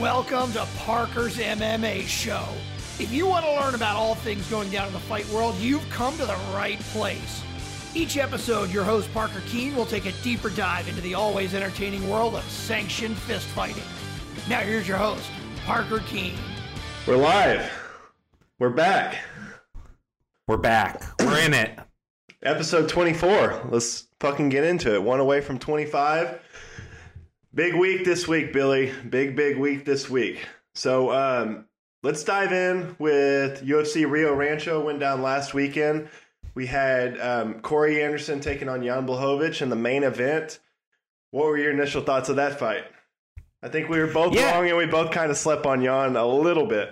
Welcome to Parker's MMA Show. If you want to learn about all things going down in the fight world, you've come to the right place. Each episode, your host Parker Keene will take a deeper dive into the always entertaining world of sanctioned fist fighting. Now, here's your host, Parker Keene. We're live. We're back. We're back. We're in it. Episode 24. Let's fucking get into it. One away from 25. Big week this week, Billy. Big, big week this week. So, um, let's dive in with UFC Rio Rancho. Went down last weekend. We had um, Corey Anderson taking on Jan Blachowicz in the main event. What were your initial thoughts of that fight? I think we were both Yeah. wrong, and we both kind of slept on Jan a little bit.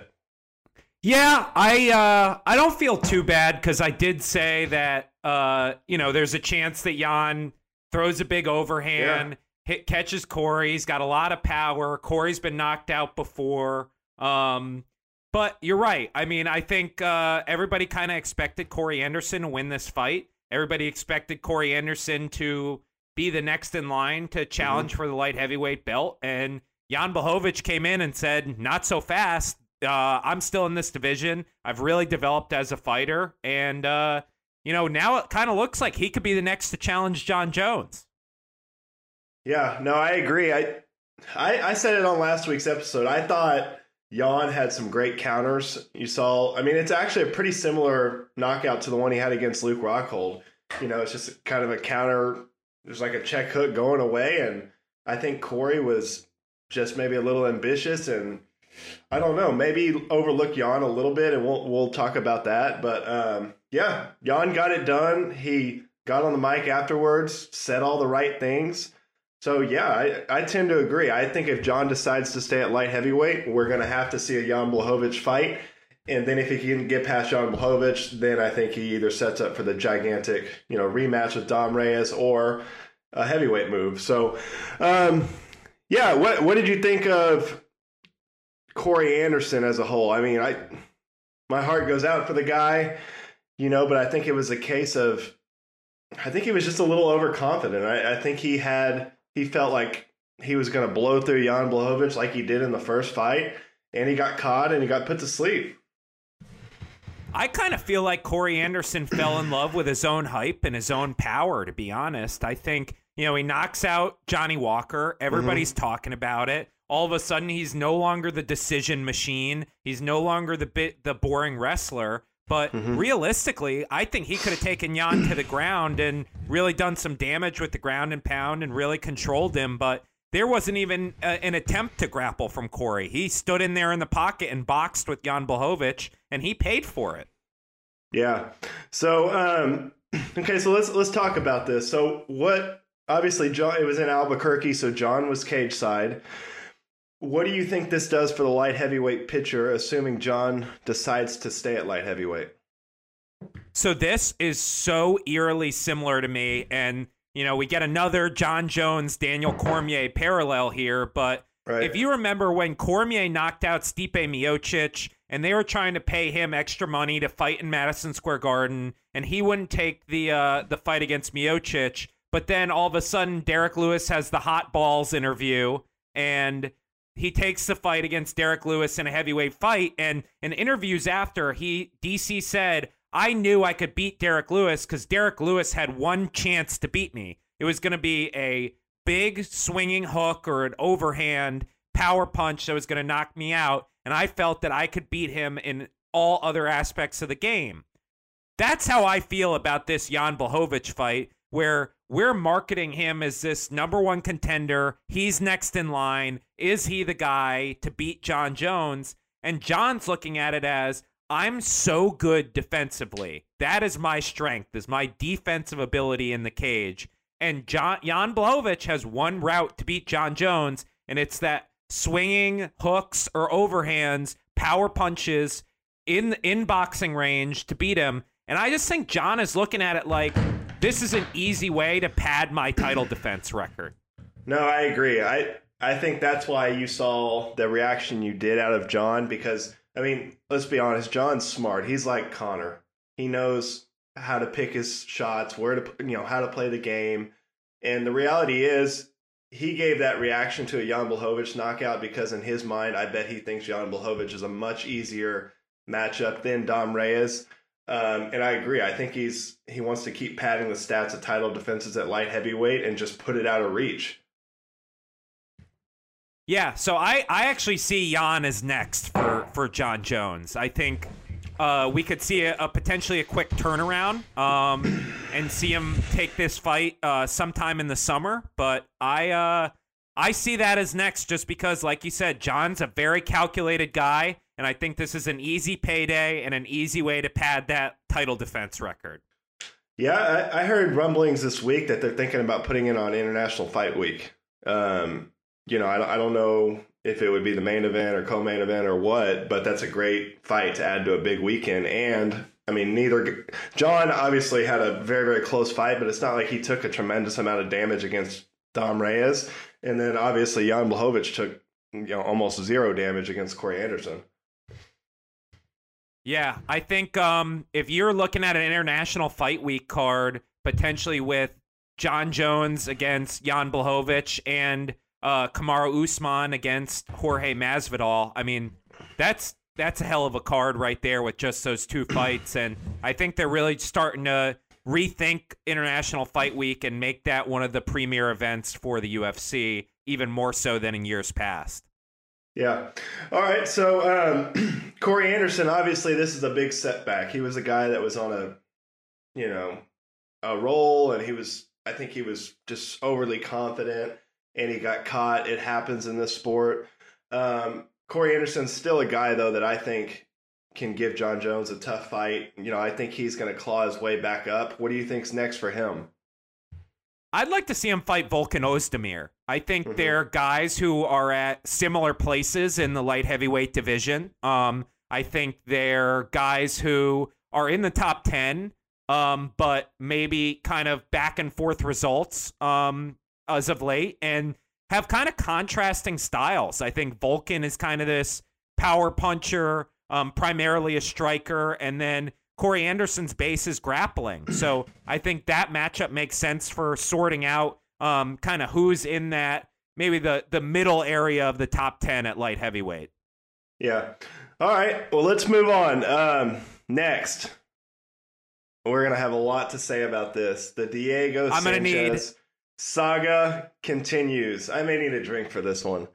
Yeah, I uh, I don't feel too bad because I did say that uh, you know there's a chance that Jan throws a big overhand, hit catches Corey. He's got a lot of power. Corey's been knocked out before. Um, but you're right. I mean, I think uh, everybody kind of expected Corey Anderson to win this fight. Everybody expected Corey Anderson to be the next in line to challenge for the light heavyweight belt. And Jan Blachowicz came in and said, "Not so fast. Uh, I'm still in this division. I've really developed as a fighter, and uh, you know now it kind of looks like he could be the next to challenge Jon Jones." Yeah, no, I agree. I, I, I said it on last week's episode. I thought Jan had some great counters. You saw, I mean, it's actually a pretty similar knockout to the one he had against Luke Rockhold. You know, it's just kind of a counter. There's like a check hook going away, and I think Corey was just maybe a little ambitious and. I don't know. Maybe overlook Jan a little bit, and we'll we'll talk about that. But um, yeah, Jan got it done. He got on the mic afterwards, said all the right things. So yeah, I, I tend to agree. I think if Jon decides to stay at light heavyweight, we're going to have to see a Jan Blachowicz fight. And then if he can get past Jan Blachowicz, then I think he either sets up for the gigantic, you know, rematch with Dom Reyes or a heavyweight move. So, um, yeah, what what did you think of Corey Anderson as a whole? I mean, I my heart goes out for the guy, you know, but I think it was a case of I think he was just a little overconfident. I, I think he had he felt like he was going to blow through Jan Blachowicz like he did in the first fight, and he got caught and he got put to sleep. I kind of feel like Corey Anderson fell in love with his own hype and his own power, to be honest. I think, you know, he knocks out Johnny Walker. Everybody's mm-hmm. talking about it. All of a sudden, he's no longer the decision machine. He's no longer the bit the boring wrestler. But realistically, I think he could have taken Jan to the ground and really done some damage with the ground and pound and really controlled him. But there wasn't even uh, an attempt to grapple from Corey. He stood in there in the pocket and boxed with Jan Blachowicz, and he paid for it. Yeah. So, um, okay, so let's let's talk about this. So, what? Obviously, Jon. It was in Albuquerque, so Jon was cage side. What do you think this does for the light heavyweight pitcher, assuming Jon decides to stay at light heavyweight? So this is so eerily similar to me, and you know we get another Jon Jones Daniel Cormier parallel here. But Right. if you remember when Cormier knocked out Stipe Miocic, and they were trying to pay him extra money to fight in Madison Square Garden, and he wouldn't take the uh, the fight against Miocic, but then all of a sudden Derrick Lewis has the hot balls interview, and he takes the fight against Derrick Lewis in a heavyweight fight. And in interviews after, he DC said, I knew I could beat Derrick Lewis because Derrick Lewis had one chance to beat me. It was going to be a big swinging hook or an overhand power punch that was going to knock me out. And I felt that I could beat him in all other aspects of the game. That's how I feel about this Jan Blachowicz fight, where we're marketing him as this number one contender. He's next in line. Is he the guy to beat Jon Jones? And Jon's looking at it as I'm so good defensively. That is my strength, is my defensive ability in the cage. And John Jan Blachowicz has one route to beat Jon Jones, and it's that swinging hooks or overhands, power punches in in boxing range to beat him. And I just think Jon is looking at it like this is an easy way to pad my title defense record. No, I agree. I I think that's why you saw the reaction you did out of Jon because I mean, let's be honest, Jon's smart. He's like Conor. He knows how to pick his shots, where to you know, how to play the game. And the reality is he gave that reaction to a Jan Blachowicz knockout because in his mind, I bet he thinks Jan Blachowicz is a much easier matchup than Dom Reyes. Um, and I agree. I think he's he wants to keep padding the stats of title defenses at light heavyweight and just put it out of reach. Yeah, so I, I actually see Jan as next for, for Jon Jones. I think uh, we could see a, a, potentially a quick turnaround um, and see him take this fight uh, sometime in the summer. But I uh, I see that as next, just because, like you said, Jon's a very calculated guy, and I think this is an easy payday and an easy way to pad that title defense record. Yeah, I, I heard rumblings this week that they're thinking about putting it on International Fight Week. Um, you know, I, I don't know if it would be the main event or co-main event or what, but that's a great fight to add to a big weekend. And I mean, neither Jon obviously had a very very close fight, but it's not like he took a tremendous amount of damage against Dom Reyes. And then obviously Jan Blachowicz took you know almost zero damage against Corey Anderson. Yeah, I think um, if you're looking at an international fight week card potentially with Jon Jones against Jan Blachowicz and uh, Kamaru Usman against Jorge Masvidal. I mean, that's that's a hell of a card right there with just those two fights, and I think they're really starting to rethink International Fight Week and make that one of the premier events for the UFC, even more so than in years past. Yeah. All right. So um, Corey Anderson, obviously, this is a big setback. He was a guy that was on a, you know, a roll, and he was. I think he was just overly confident and he got caught. It happens in this sport. Um, Corey Anderson's still a guy though that I think can give Jon Jones a tough fight. You know, I think he's going to claw his way back up. What do you think's next for him? I'd like to see him fight Volkan Oezdemir. I think mm-hmm. they're guys who are at similar places in the light heavyweight division. Um, I think they're guys who are in the top 10, um, but maybe kind of back and forth results. Um, as of late and have kind of contrasting styles. I think Volkan is kind of this power puncher, um, primarily a striker, and then Corey Anderson's base is grappling. So I think that matchup makes sense for sorting out um, kind of who's in that maybe the the middle area of the top ten at light heavyweight. Yeah. All right. Well, let's move on. Um, next, we're gonna have a lot to say about this. The Diego I'm Sanchez. gonna need Saga continues. I may need a drink for this one.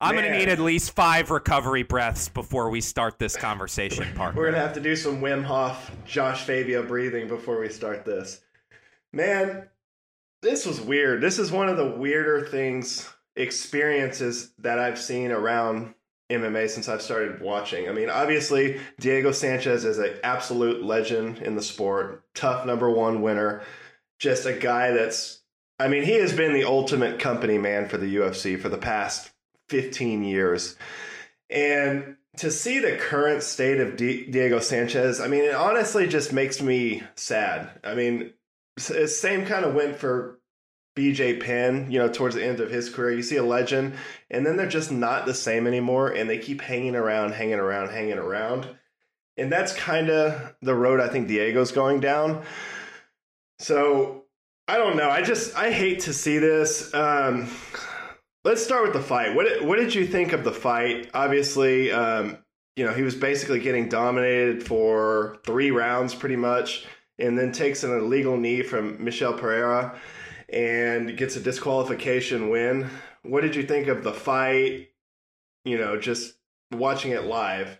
I'm going to need at least five recovery breaths before we start this conversation, Parker. We're going to have to do some Wim Hof, Josh Fabia breathing before we start this. Man, this was weird. This is one of the weirder things, experiences that I've seen around MMA since I've started watching. I mean, obviously, Diego Sanchez is an absolute legend in the sport, TUF number one winner, just a guy that's I mean, he has been the ultimate company man for the UFC for the past 15 years. And to see the current state of D- Diego Sanchez, I mean, it honestly just makes me sad. I mean, same kind of went for BJ Penn, you know, towards the end of his career. You see a legend, and then they're just not the same anymore, and they keep hanging around, hanging around, hanging around. And that's kind of the road I think Diego's going down. So I don't know. I just I hate to see this. Um, let's start with the fight. What what did you think of the fight? Obviously, um, you know he was basically getting dominated for three rounds, pretty much, and then takes an illegal knee from Michel Pereira and gets a disqualification win. What did you think of the fight? You know, just watching it live.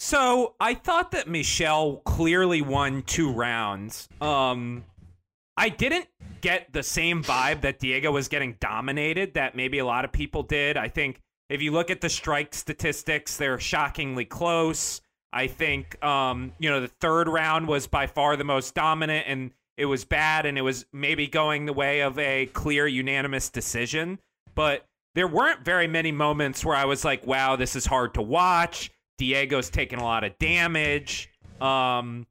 So I thought that Michel clearly won two rounds. Um, I didn't get the same vibe that Diego was getting dominated that maybe a lot of people did. I think if you look at the strike statistics, they're shockingly close. I think um, you know the third round was by far the most dominant, and it was bad, and it was maybe going the way of a clear unanimous decision. But there weren't very many moments where I was like, "Wow, this is hard to watch." Diego's taking a lot of damage. Um,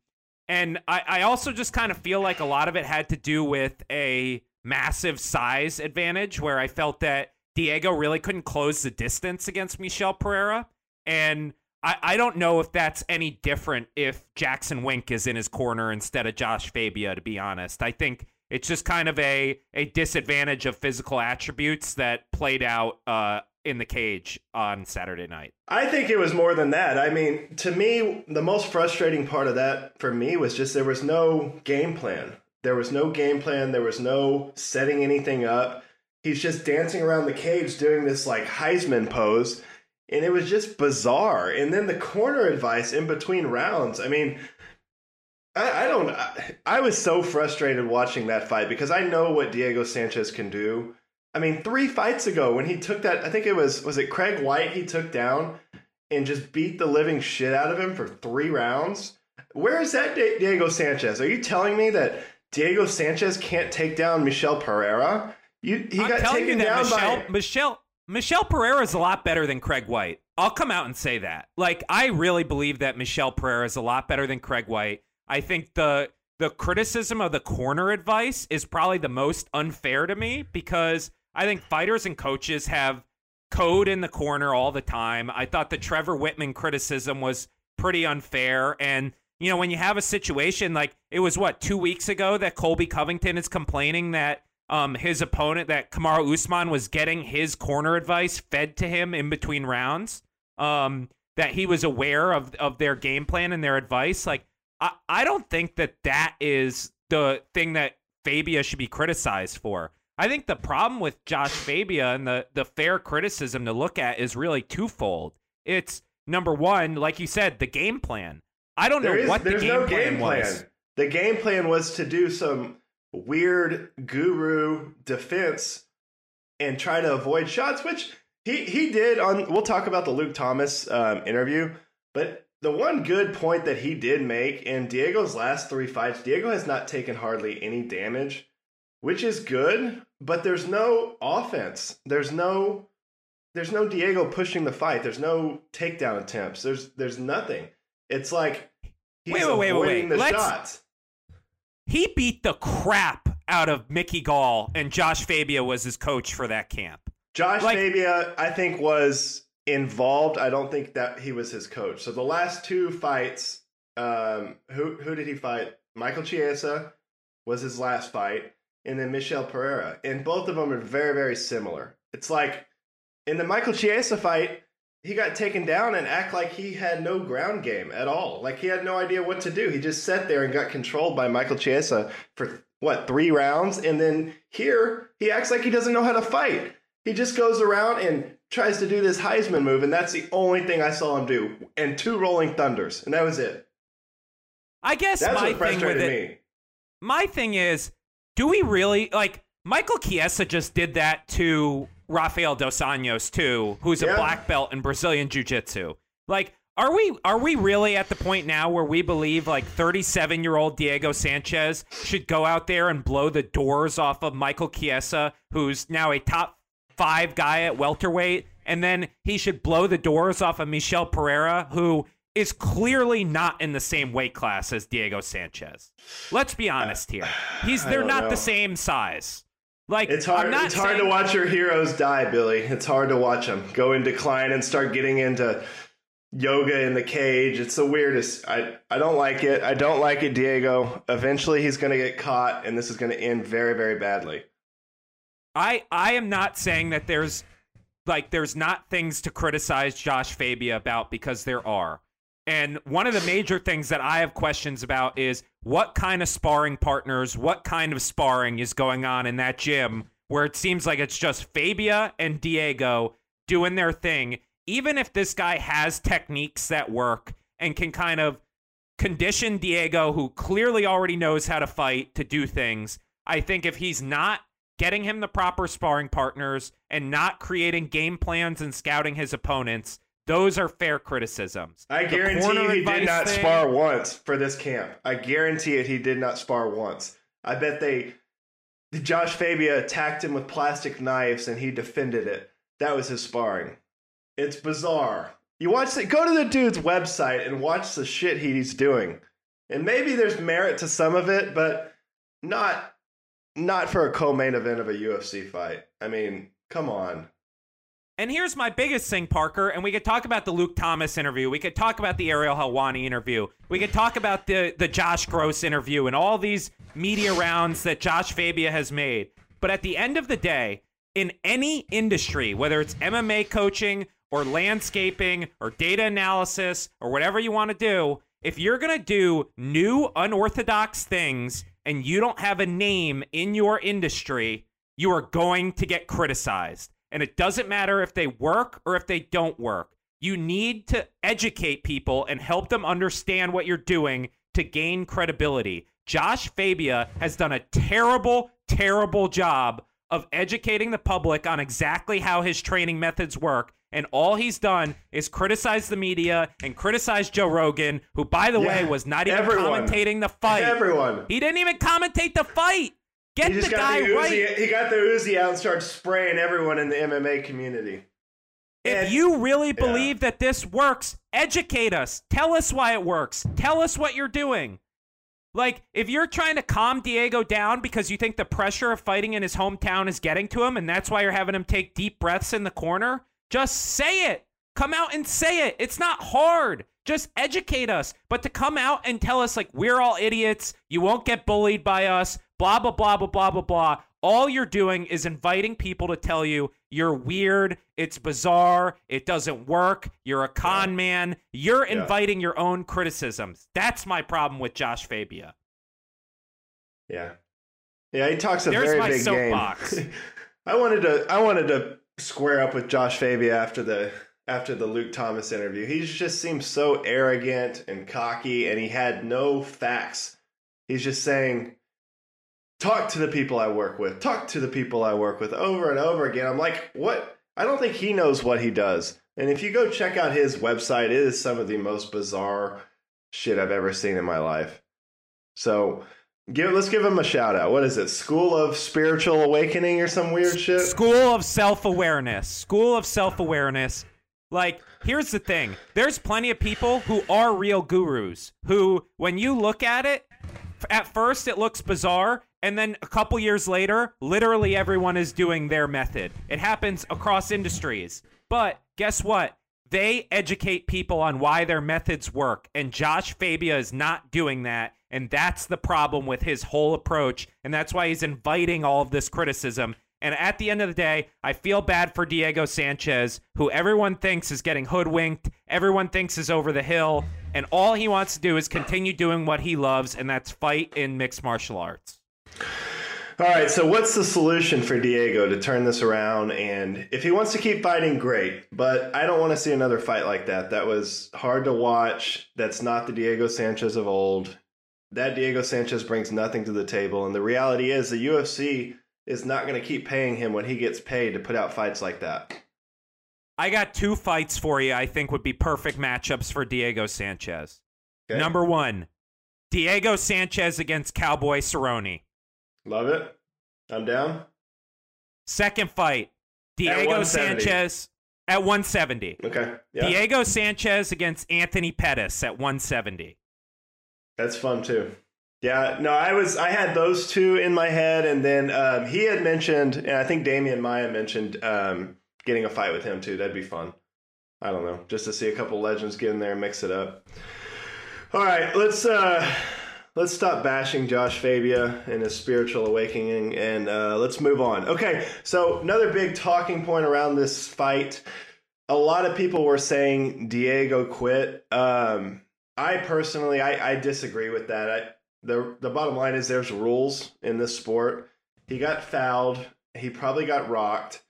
and I, I also just kind of feel like a lot of it had to do with a massive size advantage where I felt that Diego really couldn't close the distance against Michel Pereira. And I, I don't know if that's any different if Jackson Wink is in his corner instead of Josh Fabia, to be honest. I think It's just kind of a a disadvantage of physical attributes that played out uh, in the cage on Saturday night. I think it was more than that. I mean, to me, the most frustrating part of that for me was just there was no game plan. There was no game plan. There was no setting anything up. He's just dancing around the cage doing this like Heisman pose. And it was just bizarre. And then the corner advice in between rounds. I mean, I, I don't. I, I was so frustrated watching that fight because I know what Diego Sanchez can do. I mean, three fights ago when he took that, I think it was was it Craig White he took down and just beat the living shit out of him for three rounds. Where is that Diego Sanchez? Are you telling me that Diego Sanchez can't take down Michel Pereira? You he I'm got taken down Michel, by Michel. Michel Pereira is a lot better than Craig White. I'll come out and say that. Like I really believe that Michel Pereira is a lot better than Craig White. I think the the criticism of the corner advice is probably the most unfair to me because I think fighters and coaches have code in the corner all the time. I thought the Trevor Wittman criticism was pretty unfair. And, you know, when you have a situation like it was what, two weeks ago that Colby Covington is complaining that um, his opponent, that Kamaru Usman was getting his corner advice fed to him in between rounds, um, that he was aware of, of their game plan and their advice. Like, I, I don't think that that is the thing that Fabia should be criticized for. I think the problem with Josh Fabia and the the fair criticism to look at is really twofold. It's number one, like you said, the game plan. I don't there know is, what the game, no plan game plan was. The game plan was to do some weird guru defense and try to avoid shots, which he he did on. We'll talk about the Luke Thomas um, interview, but the one good point that he did make in Diego's last three fights, Diego has not taken hardly any damage, which is good but there's no offense. There's no there's no Diego pushing the fight. There's no takedown attempts. There's there's nothing. It's like he's wait, wait, avoiding wait, wait, the Let's, shots. He beat the crap out of Mickey Gall, and Josh Fabia was his coach for that camp. Josh like, Fabia, I think, was involved. I don't think that he was his coach. So the last two fights, um, who who did he fight? Michael Chiesa was his last fight and then Michel Pereira. And both of them are very, very similar. It's like in the Michael Chiesa fight, he got taken down and act like he had no ground game at all. Like he had no idea what to do. He just sat there and got controlled by Michael Chiesa for what, three rounds? And then here, he acts like he doesn't know how to fight. He just goes around and tries to do this Heisman move, and that's the only thing I saw him do. And two rolling thunders, and that was it. I guess that's my thing with it, me. My thing is do we really like Michael Chiesa just did that to Rafael dos Anjos too, who's yeah. a black belt in Brazilian Jiu-Jitsu. Like, are we are we really at the point now where we believe like 37 year old Diego Sanchez should go out there and blow the doors off of Michael Chiesa, who's now a top five guy at welterweight, and then he should blow the doors off of Michel Pereira, who is clearly not in the same weight class as Diego Sanchez. Let's be uh, honest here. He's they're not know. the same size. Like it's hard. it's hard to watch your heroes die, Billy. It's hard to watch them go in decline and start getting into yoga in the cage. It's the weirdest. I I don't like it. I don't like it, Diego. Eventually, he's going to get caught, and this is going to end very, very badly. I I am not saying that there's like there's not things to criticize Josh Fabia about because there are. And one of the major things that I have questions about is what kind of sparring partners, what kind of sparring is going on in that gym where it seems like it's just Fabia and Diego doing their thing. Even if this guy has techniques that work and can kind of condition Diego, who clearly already knows how to fight, to do things, I think if he's not getting him the proper sparring partners and not creating game plans and scouting his opponents, those are fair criticisms. I the guarantee you he did not thing, spar once for this camp. I guarantee it he did not spar once. I bet they Josh Fabia attacked him with plastic knives and he defended it. That was his sparring. It's bizarre. You watch it, go to the dude's website and watch the shit he's doing. And maybe there's merit to some of it, but not not for a co-main event of a UFC fight. I mean, come on. And here's my biggest thing, Parker. And we could talk about the Luke Thomas interview. We could talk about the Ariel Helwani interview. We could talk about the the Josh Gross interview and all these media rounds that Josh Fabia has made. But at the end of the day, in any industry, whether it's MMA coaching or landscaping or data analysis or whatever you want to do, if you're going to do new unorthodox things and you don't have a name in your industry, you are going to get criticized. And it doesn't matter if they work or if they don't work. You need to educate people and help them understand what you're doing to gain credibility. Josh Fabia has done a terrible, terrible job of educating the public on exactly how his training methods work. And all he's done is criticize the media and criticize Joe Rogan, who, by the Yeah, way, was not even everyone. commentating the fight. Everyone. He didn't even commentate the fight. Get He the guy the Uzi. right. He got the Uzi out and started spraying everyone in the MMA community. If And- you really believe that this works, educate us. Tell us why it works. Tell us what you're doing. Like, if you're trying to calm Diego down because you think the pressure of fighting in his hometown is getting to him and that's why you're having him take deep breaths in the corner, just say it. Come out and say it. It's not hard. Just educate us. But to come out and tell us, like, we're all idiots, you won't get bullied by us, blah, blah, blah, blah, blah, blah, blah. All you're doing is inviting people to tell you you're weird, it's bizarre, it doesn't work, you're a con man. You're Yeah. inviting your own criticisms. That's my problem with Josh Fabia. Yeah, yeah. He talks a There's very my big soapbox. game. I wanted to. I wanted to square up with Josh Fabia after the after the Luke Thomas interview. He just seems so arrogant and cocky, and he had no facts. He's just saying, "Talk to the people I work with. Talk to the people I work with." Over and over again. I'm like, what? I don't think he knows what he does. And if you go check out his website, it is some of the most bizarre shit I've ever seen in my life. So Give, let's give him a shout out. What is it? School of Spiritual Awakening or some weird shit? School of self awareness. School of self awareness. Like, here's the thing there's plenty of people who are real gurus who, when you look at it, at first it looks bizarre. And then a couple years later, literally everyone is doing their method. It happens across industries. But guess what? They educate people on why their methods work. And Josh Fabia is not doing that. And that's the problem with his whole approach. And that's why he's inviting all of this criticism. And at the end of the day, I feel bad for Diego Sanchez, who everyone thinks is getting hoodwinked, everyone thinks is over the hill, and all he wants to do is continue doing what he loves, and that's fight in mixed martial arts. All right, so what's the solution for Diego to turn this around? And if he wants to keep fighting, great. But I don't want to see another fight like that. That was hard to watch. That's not the Diego Sanchez of old. That Diego Sanchez brings nothing to the table. And the reality is, the UFC is not going to keep paying him when he gets paid to put out fights like that. I got two fights for you I think would be perfect matchups for Diego Sanchez. Okay? Number one, Diego Sanchez against Cowboy Cerrone. Love it. I'm down. Second fight, Diego 170. Sanchez at 170. Okay. Yeah. Diego Sanchez against Anthony Pettis at 170. That's fun too. Yeah, no, I was I had those two in my head, and then um, he had mentioned, and I think Demian Maia mentioned um, getting a fight with him too. That'd be fun. I don't know, just to see a couple legends get in there and mix it up. All right, let's uh, let's stop bashing Josh Fabia and his spiritual awakening, and uh, let's move on. Okay, so another big talking point around this fight. A lot of people were saying Diego quit. Um, I personally, I, I disagree with that. I, the the bottom line is there's rules in this sport. He got fouled. He probably got rocked,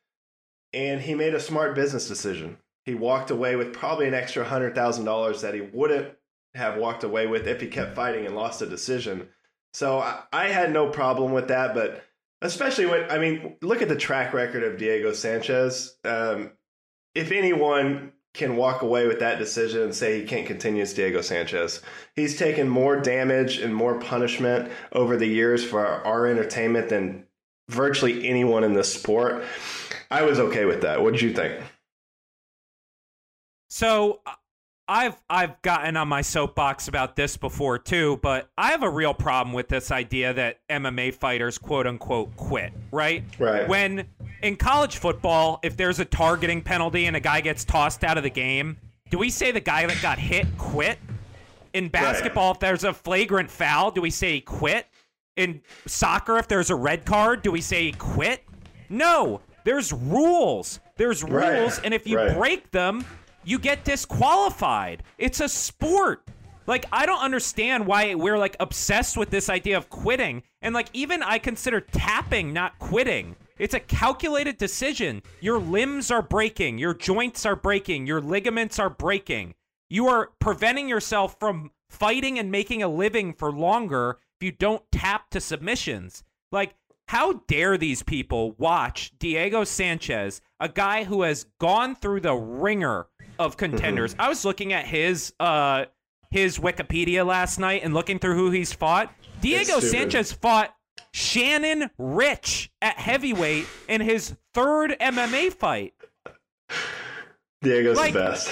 and he made a smart business decision. He walked away with probably an extra hundred thousand dollars that he wouldn't have walked away with if he kept fighting and lost a decision. So I, I had no problem with that, but especially when I mean, look at the track record of Diego Sanchez. Um, if anyone can walk away with that decision and say he can't continue as Diego Sanchez. He's taken more damage and more punishment over the years for our, our entertainment than virtually anyone in this sport. I was okay with that. What did you think? So I've I've gotten on my soapbox about this before too, but I have a real problem with this idea that MMA fighters quote unquote quit, right? Right. When in college football, if there's a targeting penalty and a guy gets tossed out of the game, do we say the guy that got hit quit? In basketball, if there's a flagrant foul, do we say he quit? In soccer, if there's a red card, do we say he quit? No. There's rules. There's rules, Right. and if you Right. break them, you get disqualified. It's a sport. Like I don't understand why we're like obsessed with this idea of quitting. And like even I consider tapping not quitting. It's a calculated decision. Your limbs are breaking, your joints are breaking, your ligaments are breaking. You are preventing yourself from fighting and making a living for longer if you don't tap to submissions. Like how dare these people watch Diego Sanchez, a guy who has gone through the wringer of contenders? I was looking at his uh his Wikipedia last night and looking through who he's fought. Diego. Sanchez fought Shannon Rich at heavyweight in his third MMA fight. Diego's Like- the best.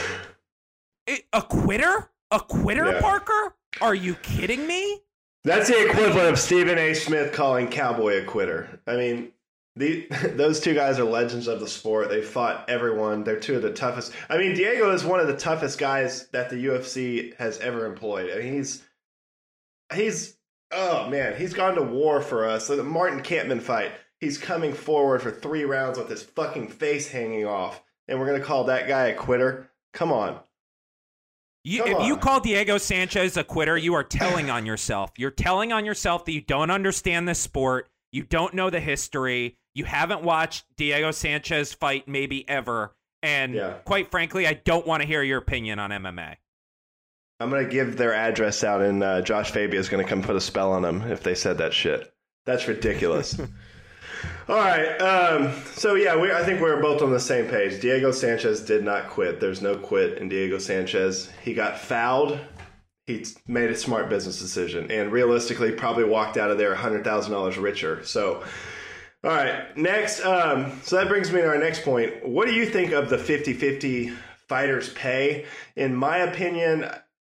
It- a quitter? A quitter, Yeah. Parker? Are you kidding me? That's the equivalent of Stephen A. Smith calling Cowboy a quitter. I mean, the, those two guys are legends of the sport. They fought everyone. They're two of the toughest. I mean, Diego is one of the toughest guys that the UFC has ever employed. I mean, he's he's oh man, he's gone to war for us. The Martin Kampmann fight. He's coming forward for three rounds with his fucking face hanging off, and we're gonna call that guy a quitter? Come on. You, Come if you call Diego Sanchez a quitter, you are telling on yourself. You're telling on yourself that you don't understand the sport. You don't know the history. You haven't watched Diego Sanchez fight maybe ever. And Yeah. quite frankly, I don't want to hear your opinion on MMA. I'm gonna give their address out, and uh, Josh Fabia is gonna come put a spell on them if they said that shit. That's ridiculous. All right, um, so yeah, we, I think we're both on the same page. Diego Sanchez did not quit. There's no quit in Diego Sanchez. He got fouled. He made a smart business decision, and realistically, probably walked out of there hundred thousand dollars richer. So. All right, next. Um, so that brings me to our next point. What do you think of the 50 50 fighters' pay? In my opinion,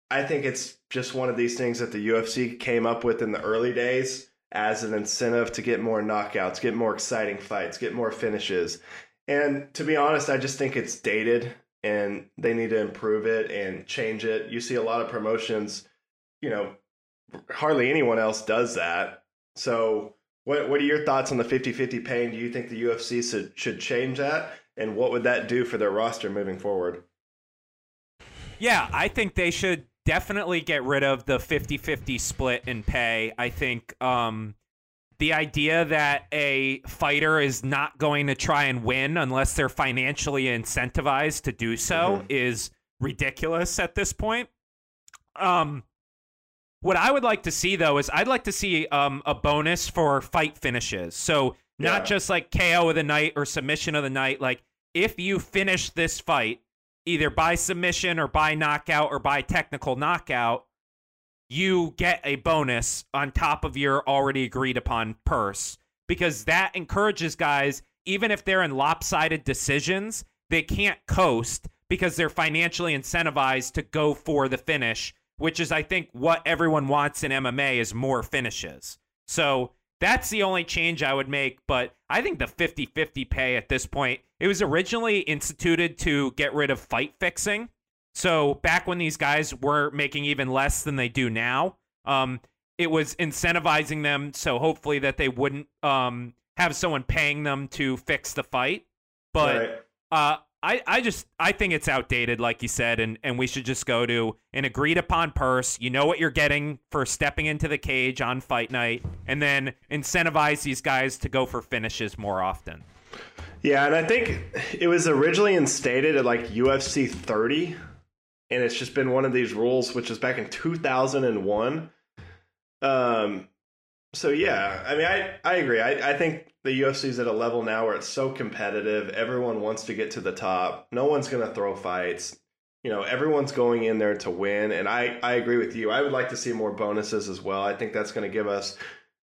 I think it's just one of these things that the UFC came up with in the early days as an incentive to get more knockouts, get more exciting fights, get more finishes. And to be honest, I just think it's dated and they need to improve it and change it. You see a lot of promotions, you know, hardly anyone else does that. So, what what are your thoughts on the 50-50 pay? Do you think the UFC should should change that? And what would that do for their roster moving forward? Yeah, I think they should definitely get rid of the 50-50 split in pay. I think um, the idea that a fighter is not going to try and win unless they're financially incentivized to do so is ridiculous at this point. Um, what I would like to see though is I'd like to see um, a bonus for fight finishes. So not Yeah. just like KO of the night or submission of the night. Like if you finish this fight either by submission or by knockout or by technical knockout, you get a bonus on top of your already agreed upon purse because that encourages guys, even if they're in lopsided decisions, they can't coast because they're financially incentivized to go for the finish, which is, I think, what everyone wants in MMA is more finishes. So that's the only change I would make. But I think the 50 50 pay at this point, it was originally instituted to get rid of fight fixing. So back when these guys were making even less than they do now, um, it was incentivizing them so hopefully that they wouldn't um, have someone paying them to fix the fight. But Right. uh, I, I just I think it's outdated, like you said, and, and we should just go to an agreed upon purse. You know what you're getting for stepping into the cage on fight night, and then incentivize these guys to go for finishes more often. Yeah, and I think it was originally instated at like UFC 30, and it's just been one of these rules, which is back in 2001. Um, so yeah, I mean, I I agree. I I think the UFC is at a level now where it's so competitive. Everyone wants to get to the top. No one's gonna throw fights. You know, everyone's going in there to win, and I I agree with you. I would like to see more bonuses as well. I think that's going to give us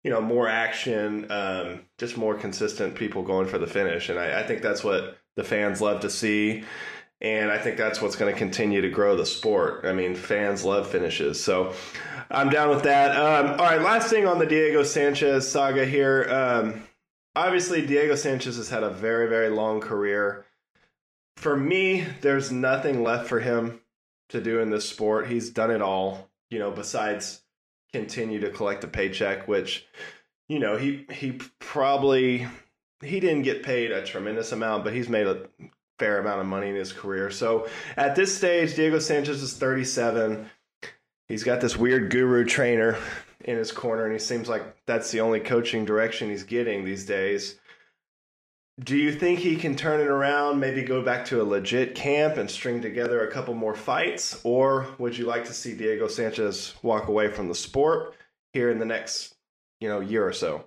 you know more action um, just more consistent people going for the finish and I, I think that's what the fans love to see And I think that's what's going to continue to grow the sport. I mean, fans love finishes. So I'm down with that. Um, all right, last thing on the Diego Sanchez saga here. Um, obviously, Diego Sanchez has had a very, very long career. For me, there's nothing left for him to do in this sport. He's done it all, you know, besides continue to collect a paycheck, which, you know, he he probably he didn't get paid a tremendous amount, but he's made a fair amount of money in his career. So at this stage, Diego Sanchez is 37. He's got this weird guru trainer in his corner, and he seems like that's the only coaching direction he's getting these days. Do you think he can turn it around, maybe go back to a legit camp and string together a couple more fights? Or would you like to see Diego Sanchez walk away from the sport here in the next, you know, year or so?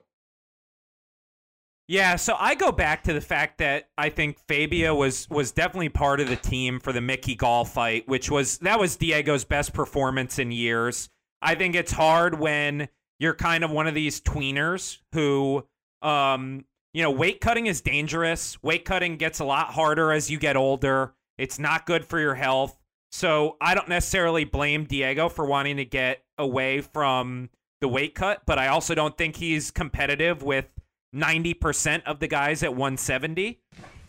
Yeah, so I go back to the fact that I think Fabia was was definitely part of the team for the Mickey Gall fight, which was that was Diego's best performance in years. I think it's hard when you're kind of one of these tweeners who um you know, weight cutting is dangerous. Weight cutting gets a lot harder as you get older. It's not good for your health. So I don't necessarily blame Diego for wanting to get away from the weight cut, but I also don't think he's competitive with 90% of the guys at 170.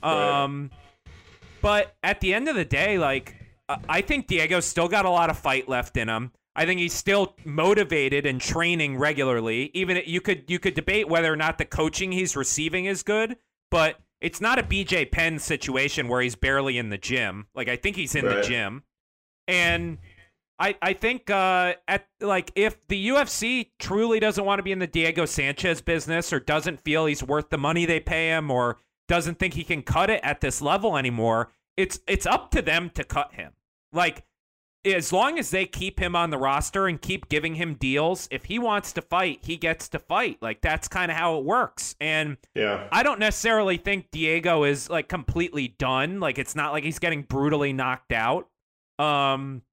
Right. Um, but at the end of the day, like, I think Diego's still got a lot of fight left in him. I think he's still motivated and training regularly. Even you could you could debate whether or not the coaching he's receiving is good, but it's not a BJ Penn situation where he's barely in the gym. Like I think he's in right. the gym, and I I think uh, at like if the UFC truly doesn't want to be in the Diego Sanchez business or doesn't feel he's worth the money they pay him or doesn't think he can cut it at this level anymore, it's it's up to them to cut him. Like as long as they keep him on the roster and keep giving him deals, if he wants to fight, he gets to fight. Like that's kind of how it works. And yeah, I don't necessarily think Diego is like completely done. Like it's not like he's getting brutally knocked out. Um,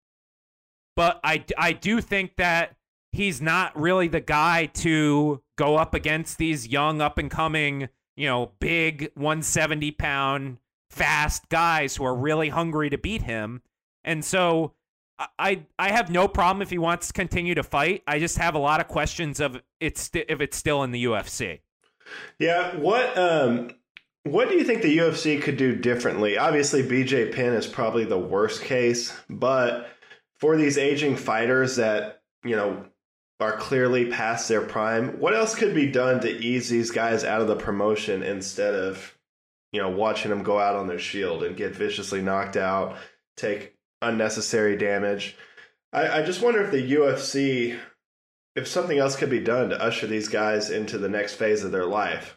but I I do think that he's not really the guy to go up against these young up and coming, you know, big 170 pound fast guys who are really hungry to beat him. And so I I have no problem if he wants to continue to fight. I just have a lot of questions of it's if it's still in the UFC. Yeah, what um what do you think the UFC could do differently? Obviously, BJ Penn is probably the worst case, but for these aging fighters that you know are clearly past their prime, what else could be done to ease these guys out of the promotion instead of you know watching them go out on their shield and get viciously knocked out, take unnecessary damage. I, I just wonder if the UFC, if something else could be done to usher these guys into the next phase of their life.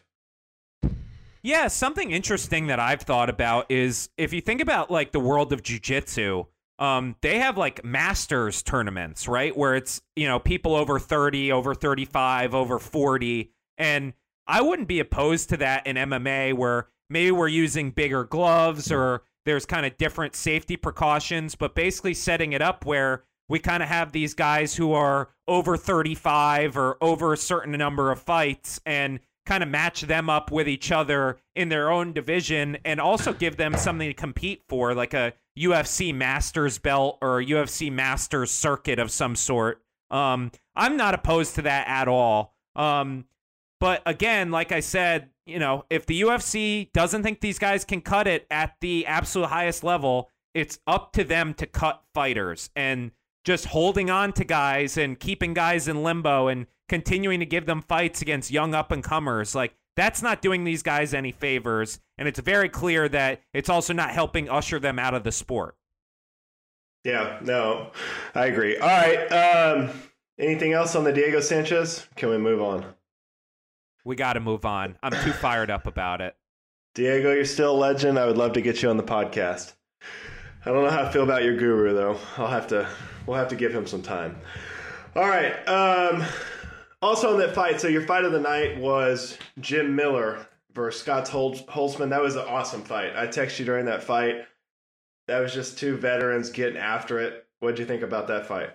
Yeah, something interesting that I've thought about is if you think about like the world of jujitsu, um, they have like masters tournaments, right? Where it's, you know, people over 30, over 35, over 40. And I wouldn't be opposed to that in MMA where maybe we're using bigger gloves or there's kind of different safety precautions, but basically setting it up where we kind of have these guys who are over 35 or over a certain number of fights and kind of match them up with each other in their own division and also give them something to compete for, like a UFC Masters belt or a UFC Masters circuit of some sort. Um, I'm not opposed to that at all. Um, but again, like I said, you know, if the UFC doesn't think these guys can cut it at the absolute highest level, it's up to them to cut fighters and just holding on to guys and keeping guys in limbo and continuing to give them fights against young up and comers. Like that's not doing these guys any favors. And it's very clear that it's also not helping usher them out of the sport. Yeah, no, I agree. All right. Um, anything else on the Diego Sanchez? Can we move on? we got to move on. I'm too fired up about it. Diego, you're still a legend. I would love to get you on the podcast. I don't know how I feel about your guru though. I'll have to we'll have to give him some time. All right. Um, also in that fight, so your fight of the night was Jim Miller versus Scott Holtzman. That was an awesome fight. I texted you during that fight. That was just two veterans getting after it. What'd you think about that fight?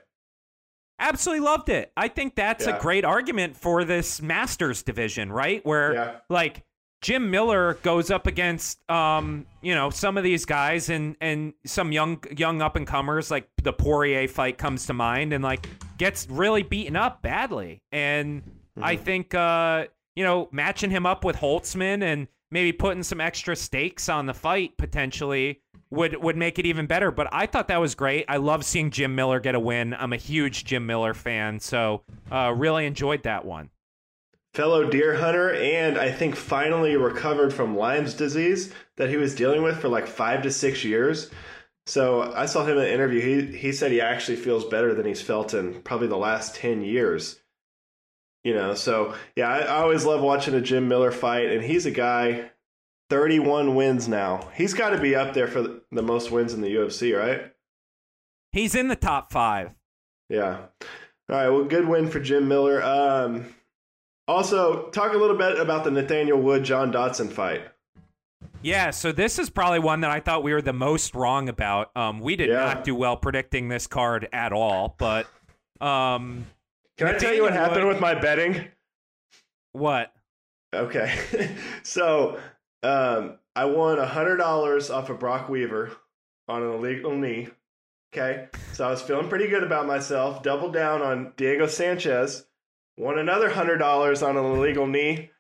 Absolutely loved it. I think that's yeah. a great argument for this Masters division, right? Where, yeah. like, Jim Miller goes up against um, you know, some of these guys and and some young young up and comers like the Poirier fight comes to mind and like gets really beaten up badly. And mm-hmm. I think uh, you know, matching him up with Holtzman and maybe putting some extra stakes on the fight potentially would would make it even better. But I thought that was great. I love seeing Jim Miller get a win. I'm a huge Jim Miller fan, so uh, really enjoyed that one fellow deer hunter and I think finally recovered from Lyme's disease that he was dealing with for like five to six years. So I saw him in an interview. He he said he actually feels better than he's felt in probably the last ten years. You know, so yeah, I, I always love watching a Jim Miller fight, and he's a guy, thirty-one wins now. He's got to be up there for the most wins in the UFC, right? He's in the top five. Yeah. All right. Well, good win for Jim Miller. Um, also, talk a little bit about the Nathaniel Wood John Dodson fight. Yeah, so this is probably one that I thought we were the most wrong about. Um, we did yeah. not do well predicting this card at all, but um, can I tell you what happened Wood, with my betting? What? Okay, so um, I won a hundred dollars off of Brock Weaver on an illegal knee. Okay, so I was feeling pretty good about myself. Doubled down on Diego Sanchez won another hundred dollars on an illegal knee,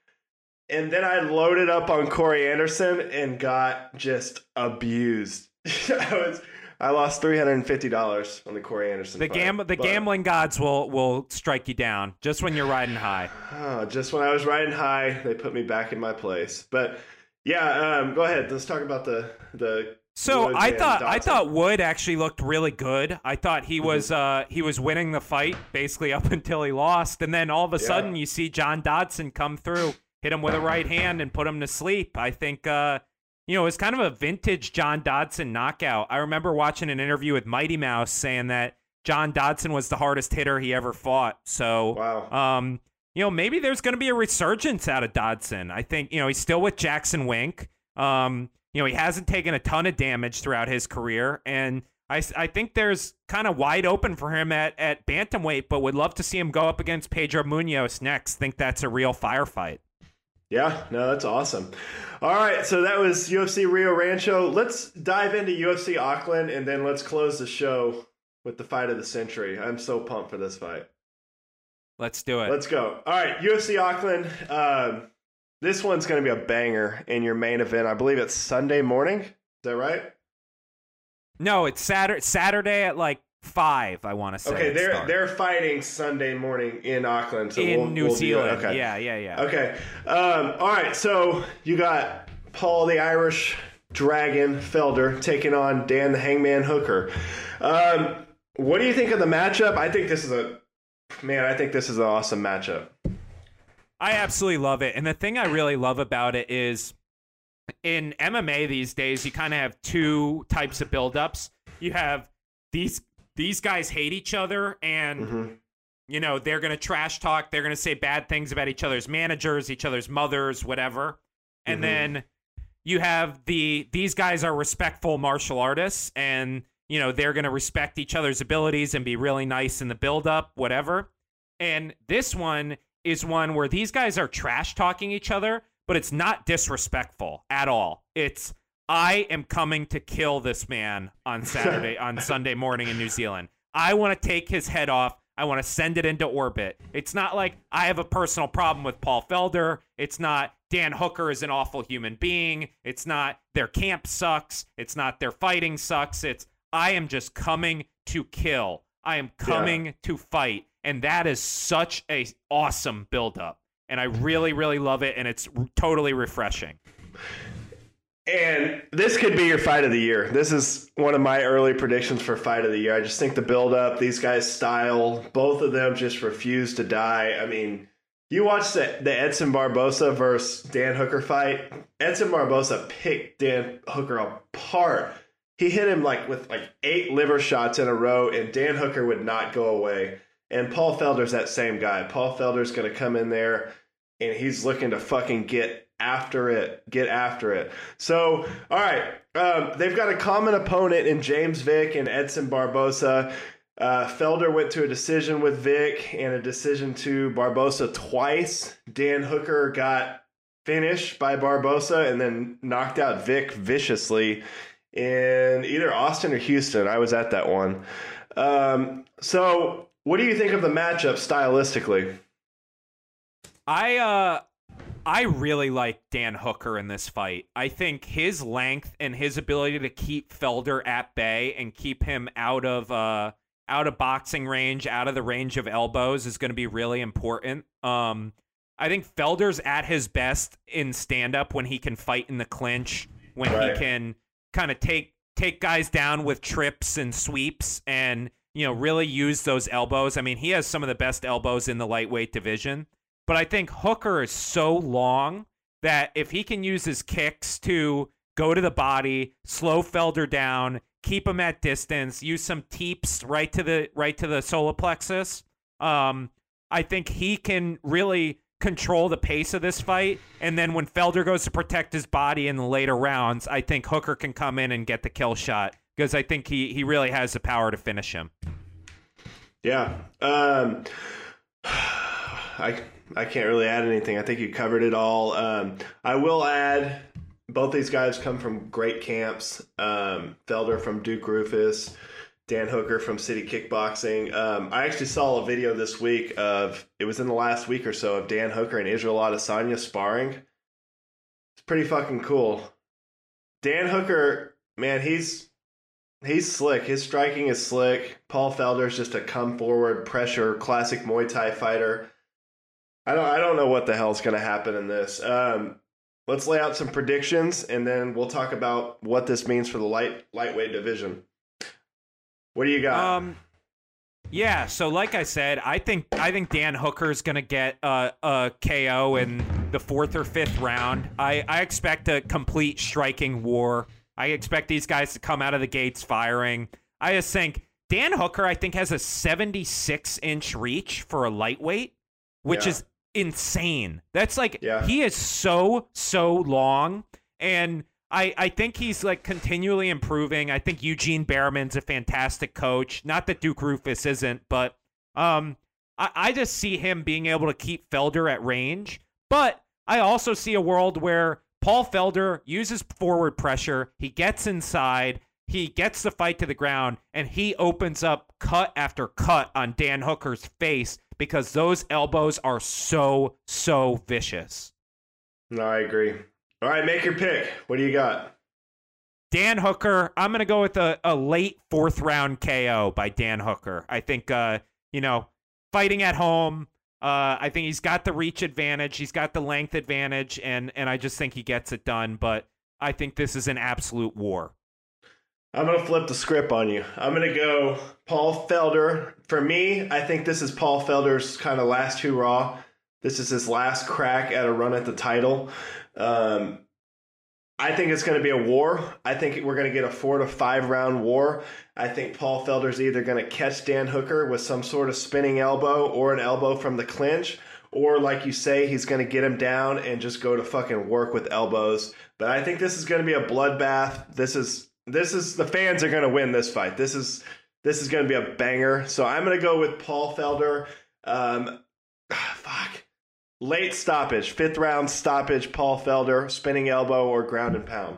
and then I loaded up on Corey Anderson and got just abused. I was I lost three hundred and fifty dollars on the Corey Anderson. The gam the but, gambling gods will will strike you down just when you're riding high. Oh, just when I was riding high, they put me back in my place. But yeah, um, go ahead. Let's talk about the the so I thought I thought Wood actually looked really good. I thought he mm-hmm. was uh, he was winning the fight basically up until he lost, and then all of a yeah. sudden you see John Dodson come through, hit him with a right hand, and put him to sleep. I think uh, you know it was kind of a vintage John Dodson knockout. I remember watching an interview with Mighty Mouse saying that John Dodson was the hardest hitter he ever fought. So wow. um, you know maybe there's going to be a resurgence out of Dodson. I think you know he's still with Jackson Wink. Um, you know, he hasn't taken a ton of damage throughout his career, and I, I think there's kind of wide open for him at, at bantamweight, but would love to see him go up against Pedro Munhoz next. Think that's a real firefight. Yeah, no, that's awesome. All right, so that was UFC Rio Rancho. Let's dive into UFC Auckland, and then let's close the show with the fight of the century. I'm so pumped for this fight. Let's do it. Let's go. All right, UFC Auckland. Um, this one's going to be a banger in your main event. I believe it's Sunday morning. Is that right? No, it's Saturday. Saturday at like five. I want to say. Okay, they're they're fighting Sunday morning in Auckland. So in we'll, New we'll Zealand. Okay. Yeah, yeah, yeah. Okay. Um, all right. So you got Paul the Irish Dragon Felder taking on Dan the Hangman Hooker. Um, what do you think of the matchup? I think this is a man. I think this is an awesome matchup. I absolutely love it. And the thing I really love about it is in MMA these days, you kind of have two types of buildups. You have these these guys hate each other and mm-hmm. you know, they're going to trash talk, they're going to say bad things about each other's managers, each other's mothers, whatever. And mm-hmm. then you have the these guys are respectful martial artists and you know, they're going to respect each other's abilities and be really nice in the buildup, whatever. And this one is one where these guys are trash talking each other, but it's not disrespectful at all. It's I am coming to kill this man on Saturday on Sunday morning in New Zealand. I want to take his head off. I want to send it into orbit. It's not like I have a personal problem with Paul Felder. It's not Dan Hooker is an awful human being. It's not their camp sucks. It's not their fighting sucks. It's I am just coming to kill. I am coming yeah. to fight and that is such a awesome buildup and i really really love it and it's totally refreshing and this could be your fight of the year this is one of my early predictions for fight of the year i just think the buildup these guys style both of them just refuse to die i mean you watch the, the Edson Barbosa versus Dan Hooker fight. Edson Barbosa picked Dan Hooker apart. He hit him like with like eight liver shots in a row, and Dan Hooker would not go away. And Paul Felder's that same guy. Paul Felder's going to come in there and he's looking to fucking get after it, get after it. So, all right, um, they've got a common opponent in James Vick and Edson Barbosa. Uh, Felder went to a decision with Vick and a decision to Barbosa twice. Dan Hooker got finished by Barbosa and then knocked out Vick viciously in either Austin or Houston. I was at that one. Um, so, what do you think of the matchup stylistically? I uh I really like Dan Hooker in this fight. I think his length and his ability to keep Felder at bay and keep him out of uh out of boxing range, out of the range of elbows is going to be really important. Um I think Felder's at his best in stand up when he can fight in the clinch, when Right. he can kind of take take guys down with trips and sweeps and you know really use those elbows. I mean, he has some of the best elbows in the lightweight division. But I think Hooker is so long that if he can use his kicks to go to the body, slow Felder down, keep him at distance, use some teeps right to the right to the solar plexus, um, I think he can really control the pace of this fight. And then when Felder goes to protect his body in the later rounds, I think Hooker can come in and get the kill shot because I think he he really has the power to finish him. Yeah. Um, I I can't really add anything. I think you covered it all. Um, I will add both these guys come from great camps. Um, Felder from Duke Roufus, Dan Hooker from City Kickboxing. Um, I actually saw a video this week of it was in the last week or so of Dan Hooker and Israel Adesanya sparring. It's pretty fucking cool. Dan Hooker, man, he's He's slick. His striking is slick. Paul Felder's just a come forward pressure classic Muay Thai fighter. I don't I don't know what the hell's going to happen in this. Um, let's lay out some predictions and then we'll talk about what this means for the light lightweight division. What do you got? Um, yeah. So, like I said, I think I think Dan Hooker's gonna get a, a KO in the fourth or fifth round. I I expect a complete striking war. I expect these guys to come out of the gates firing. I just think Dan Hooker, I think, has a 76 inch reach for a lightweight, which Yeah. is insane. That's like Yeah. he is so so long, and I I think he's like continually improving. I think Eugene Bareman's a fantastic coach. Not that Duke Roufus isn't, but um, I I just see him being able to keep Felder at range. But I also see a world where Paul Felder uses forward pressure. He gets inside. He gets the fight to the ground and he opens up cut after cut on Dan Hooker's face because those elbows are so, so vicious. no, I agree. All right, make your pick. What do you got? Dan Hooker, I'm going to go with a, a late fourth round KO by Dan Hooker. I think, uh, you know, fighting at home. Uh, I think he's got the reach advantage. He's got the length advantage, and and I just think he gets it done. But I think this is an absolute war. I'm going to flip the script on you. I'm going to go Paul Felder. For me, I think this is Paul Felder's kind of last hurrah. This is his last crack at a run at the title. Um, I think it's going to be a war. I think we're going to get a four to five round war. I think Paul Felder's either going to catch Dan Hooker with some sort of spinning elbow or an elbow from the clinch, or like you say, he's going to get him down and just go to fucking work with elbows. But I think this is going to be a bloodbath. This is this is the fans are going to win this fight. This is this is going to be a banger. So I'm going to go with Paul Felder. Um, fuck. Late stoppage, fifth round stoppage, Paul Felder, spinning elbow or ground and pound.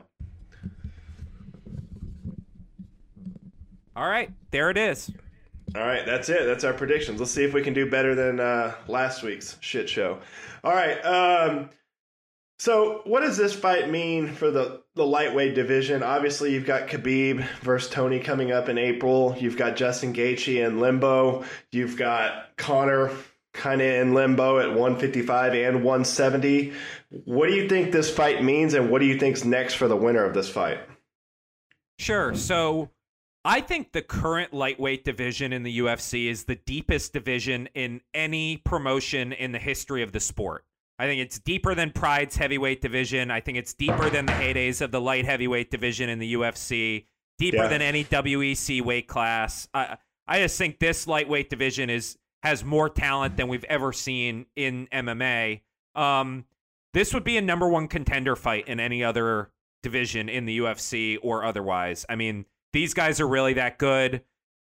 All right, there it is. All right, that's it. That's our predictions. Let's see if we can do better than uh, last week's shit show. All right. Um, so, what does this fight mean for the, the lightweight division? Obviously, you've got Khabib versus Tony coming up in April. You've got Justin Gaethje in limbo. You've got Conor kind of in limbo at 155 and 170. What do you think this fight means, and what do you think's next for the winner of this fight? Sure. So I think the current lightweight division in the UFC is the deepest division in any promotion in the history of the sport. I think it's deeper than Pride's heavyweight division. I think it's deeper than the heydays of the light heavyweight division in the UFC. Deeper Yeah. than any WEC weight class. I I just think this lightweight division is has more talent than we've ever seen in MMA. Um, this would be a number one contender fight in any other division in the UFC or otherwise. I mean, these guys are really that good,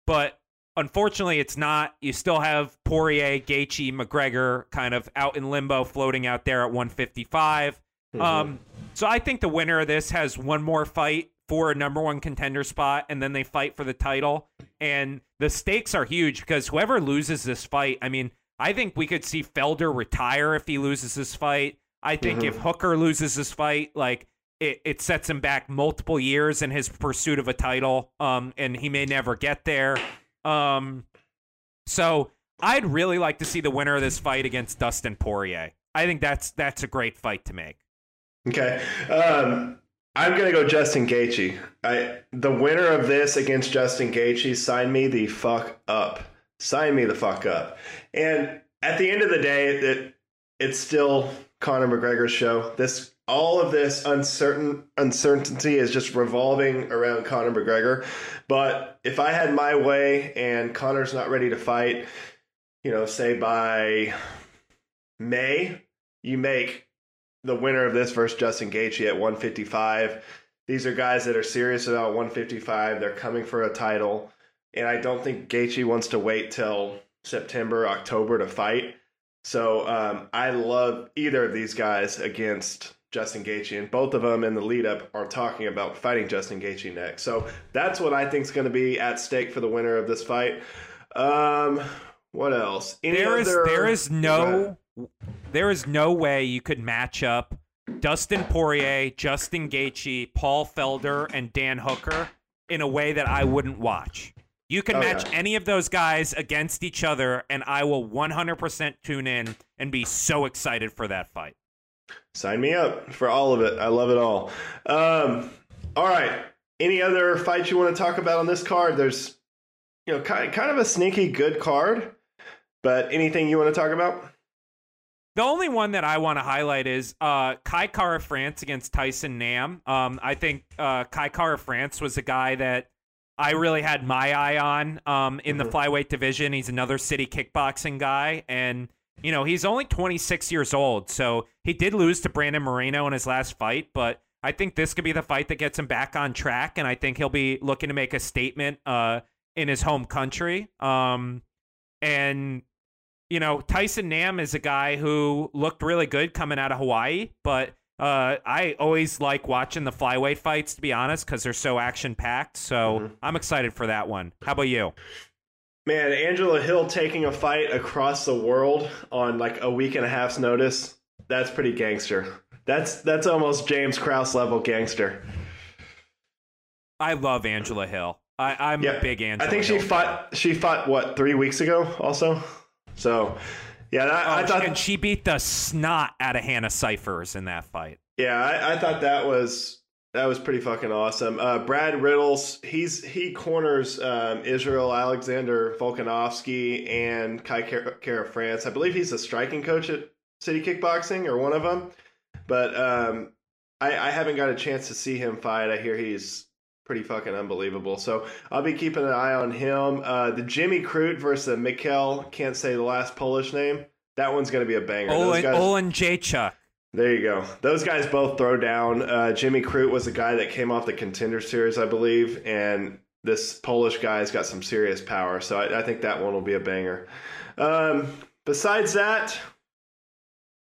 but unfortunately, it's not. You still have Poirier, Gaethje, McGregor kind of out in limbo, floating out there at 155. Mm-hmm. Um, so I think the winner of this has one more fight for a number one contender spot, and then they fight for the title. And the stakes are huge because whoever loses this fight, I mean, I think we could see Felder retire if he loses this fight. I think mm-hmm. if Hooker loses this fight, like it, it sets him back multiple years in his pursuit of a title, um, and he may never get there. Um, so I'd really like to see the winner of this fight against Dustin Poirier. I think that's that's a great fight to make. Okay. Um, I'm gonna go Justin Gaethje. I the winner of this against Justin Gaethje. Sign me the fuck up. Sign me the fuck up. And at the end of the day, it it's still Conor McGregor's show. This all of this uncertain uncertainty is just revolving around Conor McGregor. But if I had my way and Conor's not ready to fight, you know, say by May, you make the winner of this versus Justin Gaethje at 155. These are guys that are serious about 155. They're coming for a title, and I don't think Gaethje wants to wait till September, October to fight. So um, I love either of these guys against Justin Gaethje, and both of them in the lead up are talking about fighting Justin Gaethje next. So that's what I think is going to be at stake for the winner of this fight. Um, what else? Any there is other... there is no there is no way you could match up Dustin Poirier, Justin Gaethje, Paul Felder, and Dan Hooker in a way that I wouldn't watch. You can oh, match yeah. any of those guys against each other, and I will 100% tune in and be so excited for that fight. Sign me up for all of it. I love it all. Um, all right. Any other fights you want to talk about on this card? There's, you know, kind kind of a sneaky good card, but anything you want to talk about? The only one that I want to highlight is uh, Kai Kara France against Tyson Nam. Um, I think uh, Kai Kara France was a guy that I really had my eye on um, in mm-hmm. the flyweight division. He's another city kickboxing guy, and you know he's only 26 years old, so he did lose to Brandon Moreno in his last fight, but I think this could be the fight that gets him back on track, and I think he'll be looking to make a statement uh, in his home country. Um, and you know, Tyson Nam is a guy who looked really good coming out of Hawaii, but uh, I always like watching the flyweight fights, to be honest, because they're so action packed. So mm-hmm. I'm excited for that one. How about you? Man, Angela Hill taking a fight across the world on like a week and a half's notice. That's pretty gangster. That's that's almost James Krause level gangster. I love Angela Hill. I, am a big Angela. I think she fought. She fought what three weeks ago, also. So yeah, that, oh, I thought, and she beat the snot out of Hannah Cifers in that fight. Yeah, I, I thought that was that was pretty fucking awesome. Uh, Brad Riddles, he's he corners um, Israel Alexander Volkanovski and Kai Kara France. I believe he's a striking coach at City Kickboxing or one of them. But um, I, I haven't got a chance to see him fight. I hear he's pretty fucking unbelievable. So I'll be keeping an eye on him. Uh, the Jimmy Crute versus Mikkel, can't say the last Polish name. That one's going to be a banger. Olin, guys, Jacek. There you go. Those guys both throw down. Uh, Jimmy Crute was a guy that came off the contender series, I believe, and this Polish guy's got some serious power. So I, I think that one will be a banger. Um, besides that,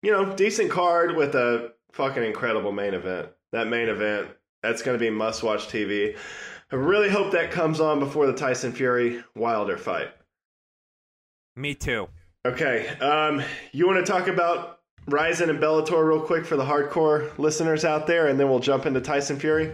you know, decent card with a fucking incredible main event. That main event that's going to be must watch TV. I really hope that comes on before the Tyson Fury Wilder fight. Me too. Okay. Um, you want to talk about Rizin and Bellator real quick for the hardcore listeners out there, and then we'll jump into Tyson Fury?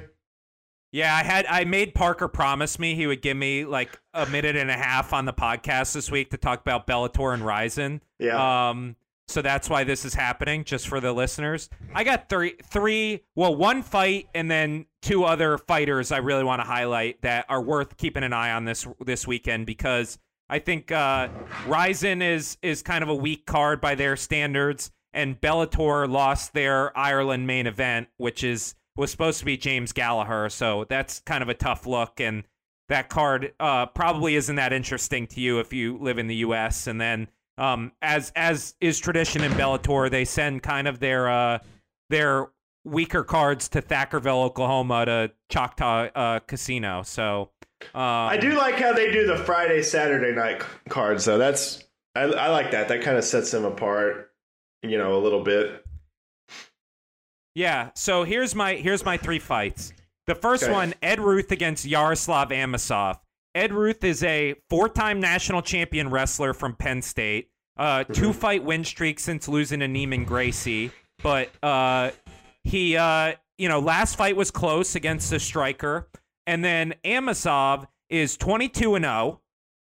Yeah, I had I made Parker promise me he would give me like a minute and a half on the podcast this week to talk about Bellator and Rizin. Yeah. Um, so that's why this is happening, just for the listeners. I got three, three, well, one fight and then two other fighters I really want to highlight that are worth keeping an eye on this this weekend because I think uh, Rizin is is kind of a weak card by their standards, and Bellator lost their Ireland main event, which is was supposed to be James Gallagher, so that's kind of a tough look and. That card uh, probably isn't that interesting to you if you live in the U.S. And then um, as as is tradition in Bellator, they send kind of their uh, their weaker cards to Thackerville, Oklahoma, to Choctaw uh, Casino. So um, I do like how they do the Friday Saturday night cards, though. That's I, I like that. That kind of sets them apart, you know, a little bit. Yeah. So here's my here's my three fights. The first Okay. one, Ed Ruth against Yaroslav Amosov. Ed Ruth is a four-time national champion wrestler from Penn State. Uh, two fight win streak since losing to Neiman Gracie, but uh, he, uh, you know, last fight was close against the striker, and then Amosov is 22 and 0.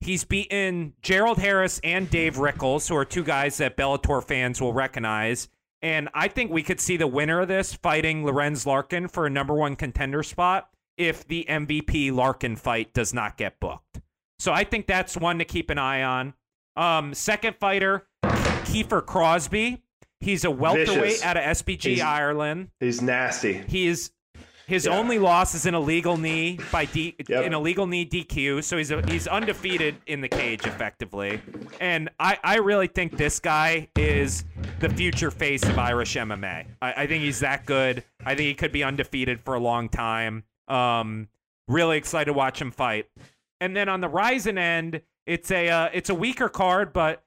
He's beaten Gerald Harris and Dave Rickels, who are two guys that Bellator fans will recognize. And I think we could see the winner of this fighting Lorenz Larkin for a number one contender spot if the MVP Larkin fight does not get booked. So I think that's one to keep an eye on. Um, second fighter, Kiefer Crosbie. He's a welterweight Vicious. out of SBG He's- Ireland. He's nasty. He is his Yeah. only loss is an illegal knee by D, Yep. an illegal knee DQ. So he's a, he's undefeated in the cage effectively. And I, I really think this guy is the future face of Irish MMA. I, I think he's that good. I think he could be undefeated for a long time. Um, really excited to watch him fight. And then on the Rizin end, it's a uh, it's a weaker card, but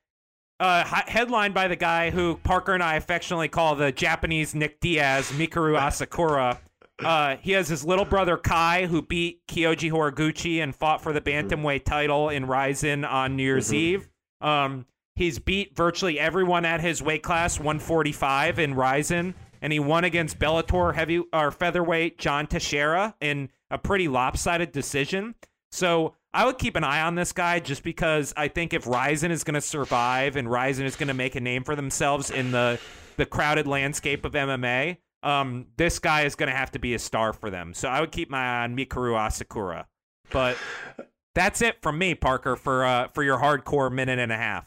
uh, headlined by the guy who Parker and I affectionately call the Japanese Nick Diaz, Mikuru Asakura. Uh, he has his little brother Kai, who beat Kyoji Horiguchi and fought for the bantamweight title in Rizin on New Year's Eve. Um, he's beat virtually everyone at his weight class, 145 in Rizin, and he won against Bellator heavy or featherweight John Teixeira in a pretty lopsided decision. So I would keep an eye on this guy just because I think if Rizin is going to survive and Rizin is going to make a name for themselves in the the crowded landscape of MMA, um, this guy is going to have to be a star for them. So I would keep my eye on Mikuru Asakura. But that's it from me, Parker, for uh, for your hardcore minute and a half.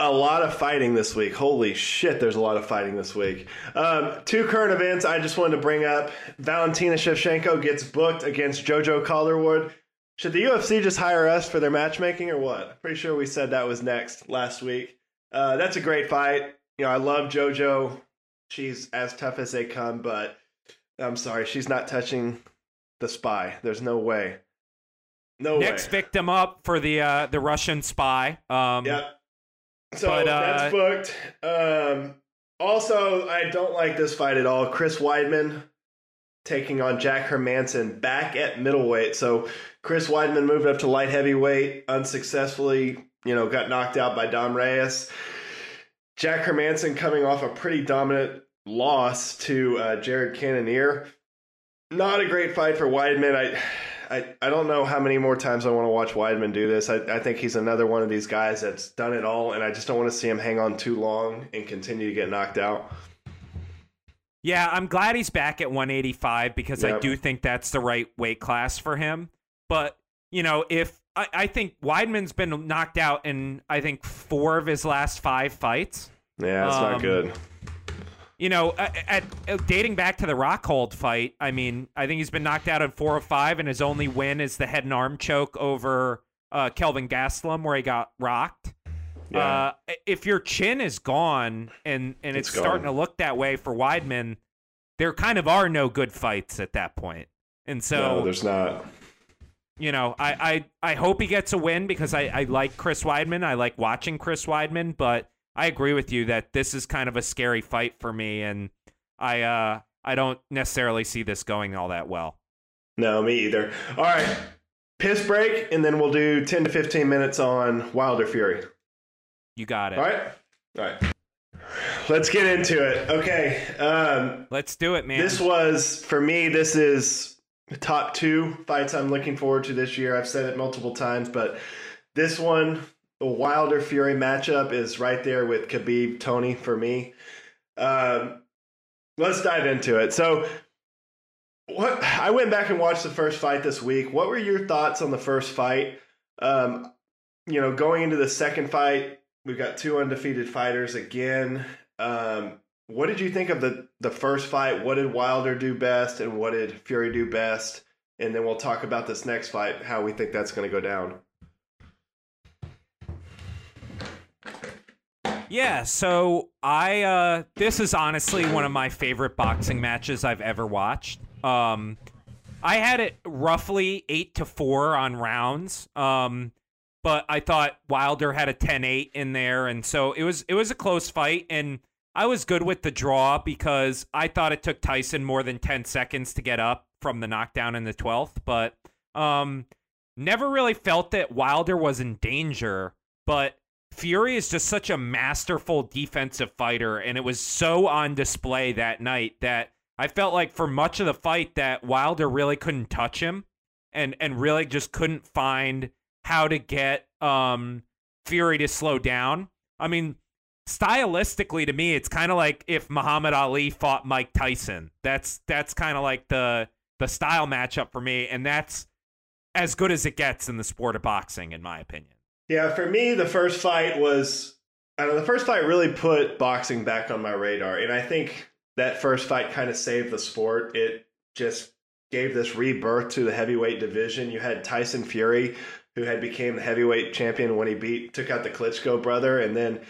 A lot of fighting this week. Holy shit, there's a lot of fighting this week. Um, two current events I just wanted to bring up. Valentina Shevchenko gets booked against JoJo Calderwood. Should the UFC just hire us for their matchmaking or what? Pretty sure we said that was next last week. Uh, that's a great fight. You know, I love JoJo. She's as tough as they come, but I'm sorry, she's not touching the spy. There's no way. No way. Next way. victim up for the uh, the Russian spy. Um, Yep. So But, uh, that's booked. Um, also, I don't like this fight at all. Chris Weidman taking on Jack Hermansson back at middleweight. So Chris Weidman moved up to light heavyweight unsuccessfully. You know, got knocked out by Dom Reyes. Jack Hermansson coming off a pretty dominant loss to uh, Jared Cannonier. Not a great fight for Weidman. I, I, I don't know how many more times I want to watch Weidman do this. I, I think he's another one of these guys that's done it all, and I just don't want to see him hang on too long and continue to get knocked out. Yeah, I'm glad he's back at 185 because I do think that's the right weight class for him. But, you know, if I, I think Weidman's been knocked out in, I think, four of his last five fights. Yeah, it's Um, not good. You know, at, at, at- dating back to the Rockhold fight, I mean, I think he's been knocked out in four of five, and his only win is the head and arm choke over uh, Kelvin Gastelum, where he got rocked. Yeah. Uh, if your chin is gone and and it's, It's gone. starting to look that way for Weidman, there kind of are no good fights at that point. And so, no, there's not. You know, I, I I hope he gets a win because I, I like Chris Weidman. I like watching Chris Weidman, but I agree with you that this is kind of a scary fight for me, and I uh I don't necessarily see this going all that well. No, me either. All right, piss break, and then we'll do 10 to 15 minutes on Wilder Fury. You got it. All right? All right. Let's get into it. Okay. Um, Let's do it, man. This was for me. This is top two fights I'm looking forward to this year. I've said it multiple times, but this one, the Wilder Fury matchup, is right there with Khabib Tony for me. Um, let's dive into it. So, what I went back and watched the first fight this week. What were your thoughts on the first fight? Um, you know, going into the second fight, we've got two undefeated fighters again. Um, what did you think of the the first fight? What did Wilder do best, and what did Fury do best? And then we'll talk about this next fight, how we think that's going to go down. Yeah, so I uh this is honestly one of my favorite boxing matches I've ever watched. Um I had it roughly 8 to 4 on rounds. Um but I thought Wilder had a 10-8 in there and so it was it was a close fight and I was good with the draw because I thought it took Tyson more than 10 seconds to get up from the knockdown in the 12th, but um never really felt that Wilder was in danger, but Fury is just such a masterful defensive fighter and it was so on display that night that I felt like for much of the fight that Wilder really couldn't touch him and and really just couldn't find how to get um Fury to slow down. I mean, stylistically to me, it's kind of like if Muhammad Ali fought Mike Tyson. That's that's kind of like the the style matchup for me, and that's as good as it gets in the sport of boxing, in my opinion. Yeah, for me, the first fight was I don't know, the first fight really put boxing back on my radar, and I think that first fight kind of saved the sport. It just gave this rebirth to the heavyweight division. You had Tyson Fury, who had became the heavyweight champion when he beat took out the Klitschko brother, and then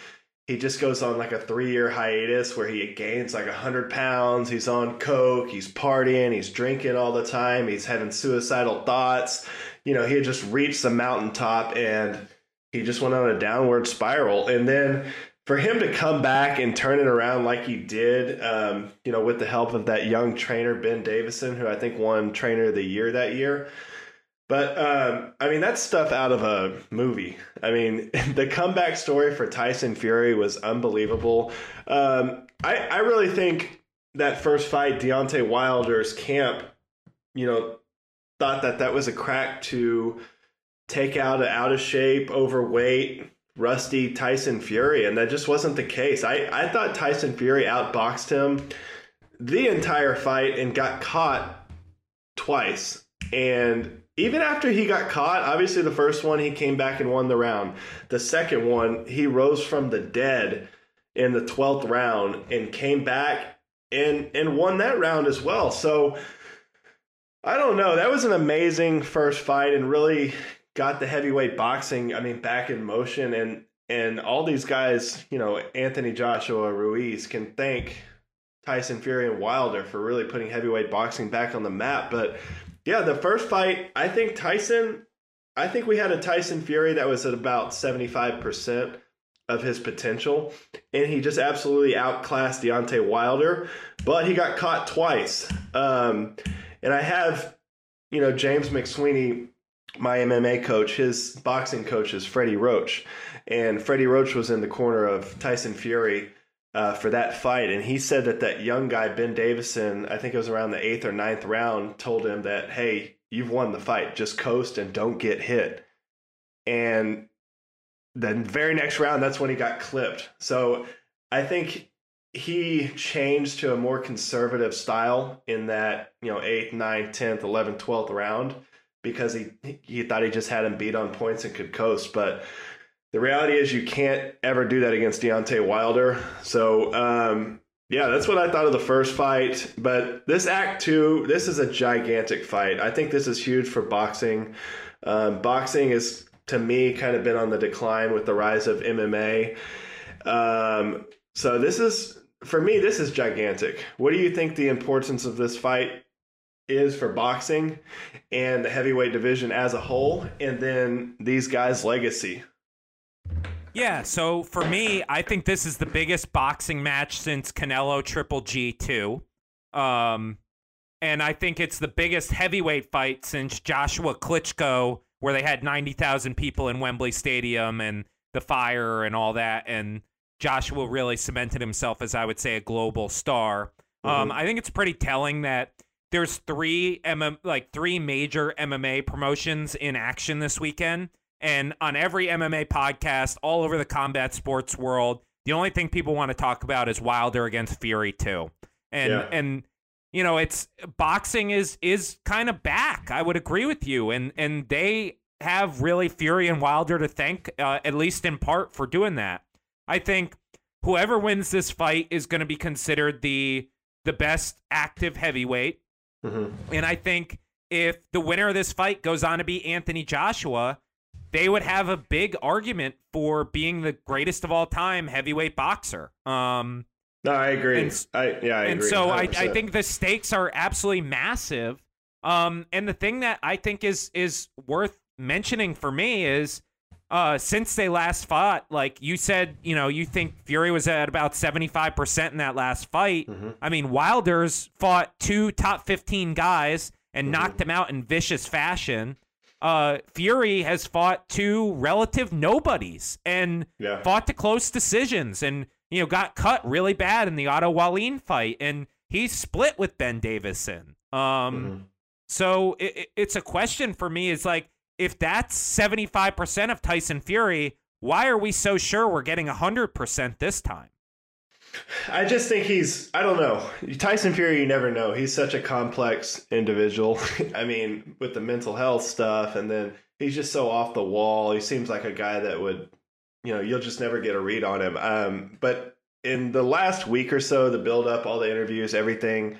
he just goes on like a three year hiatus where he gains like 100 pounds. He's on coke, he's partying, he's drinking all the time, he's having suicidal thoughts. You know, he had just reached the mountaintop and he just went on a downward spiral. And then for him to come back and turn it around like he did, um, you know, with the help of that young trainer, Ben Davison, who I think won Trainer of the Year that year but um, I mean, that's stuff out of a movie. I mean, the comeback story for Tyson Fury was unbelievable. Um, I, I really think that first fight, Deontay Wilder's camp, you know, thought that that was a crack to take out an out of shape, overweight, rusty Tyson Fury, and that just wasn't the case. I, I thought Tyson Fury outboxed him the entire fight and got caught twice. And even after he got caught, obviously the first one he came back and won the round. The second one, he rose from the dead in the 12th round and came back and and won that round as well. So I don't know. That was an amazing first fight and really got the heavyweight boxing, I mean, back in motion and and all these guys, you know, Anthony Joshua Ruiz can thank Tyson Fury and Wilder for really putting heavyweight boxing back on the map, but yeah, the first fight, I think Tyson, I think we had a Tyson Fury that was at about 75% of his potential. And he just absolutely outclassed Deontay Wilder, but he got caught twice. Um, and I have, you know, James McSweeney, my MMA coach, his boxing coach is Freddie Roach. And Freddie Roach was in the corner of Tyson Fury uh, for that fight, and he said that that young guy Ben Davison, I think it was around the eighth or ninth round, told him that, "Hey, you've won the fight. Just coast and don't get hit." And the very next round, that's when he got clipped. So I think he changed to a more conservative style in that you know eighth, ninth, tenth, eleventh, twelfth round because he he thought he just had him beat on points and could coast, but the reality is you can't ever do that against Deontay Wilder. So, um, yeah, that's what I thought of the first fight. But this act two, this is a gigantic fight. I think this is huge for boxing. Um, boxing is, to me, kind of been on the decline with the rise of MMA. Um, so this is, for me, this is gigantic. What do you think the importance of this fight is for boxing and the heavyweight division as a whole, and then these guys' legacy? Yeah, so for me, I think this is the biggest boxing match since Canelo Triple G two, um, and I think it's the biggest heavyweight fight since Joshua Klitschko, where they had ninety thousand people in Wembley Stadium and the fire and all that, and Joshua really cemented himself as I would say a global star. Um, mm-hmm. Um, I think it's pretty telling that there's three MM, like three major MMA promotions in action this weekend and on every MMA podcast all over the combat sports world, the only thing people want to talk about is Wilder against Fury two. And yeah. and you know, it's boxing is is kind of back. I would agree with you, and and they have really Fury and Wilder to thank, uh, at least in part, for doing that. I think whoever wins this fight is going to be considered the the best active heavyweight, mm-hmm. and I think if the winner of this fight goes on to be Anthony Joshua, they would have a big argument for being the greatest of all time heavyweight boxer. Um, no, I agree. And, I yeah, I and agree. so I, I think the stakes are absolutely massive. Um, and the thing that I think is is worth mentioning for me is uh, since they last fought, like you said, you know, you think Fury was at about 75% in that last fight. Mm-hmm. I mean, Wilder's fought two top 15 guys and Mm-hmm. knocked them out in vicious fashion. Uh, Fury has fought two relative nobodies and Yeah. fought to close decisions and, you know, got cut really bad in the Otto Wallin fight. And he split with Ben Davison. Um, Mhm. so it, it- it's a question for me is like, if that's 75% of Tyson Fury, why are we so sure we're getting 100% this time? I just think he's I don't know. Tyson Fury you never know. He's such a complex individual. I mean, with the mental health stuff and then he's just so off the wall. He seems like a guy that would you know, you'll just never get a read on him. Um but in the last week or so, the build up, all the interviews, everything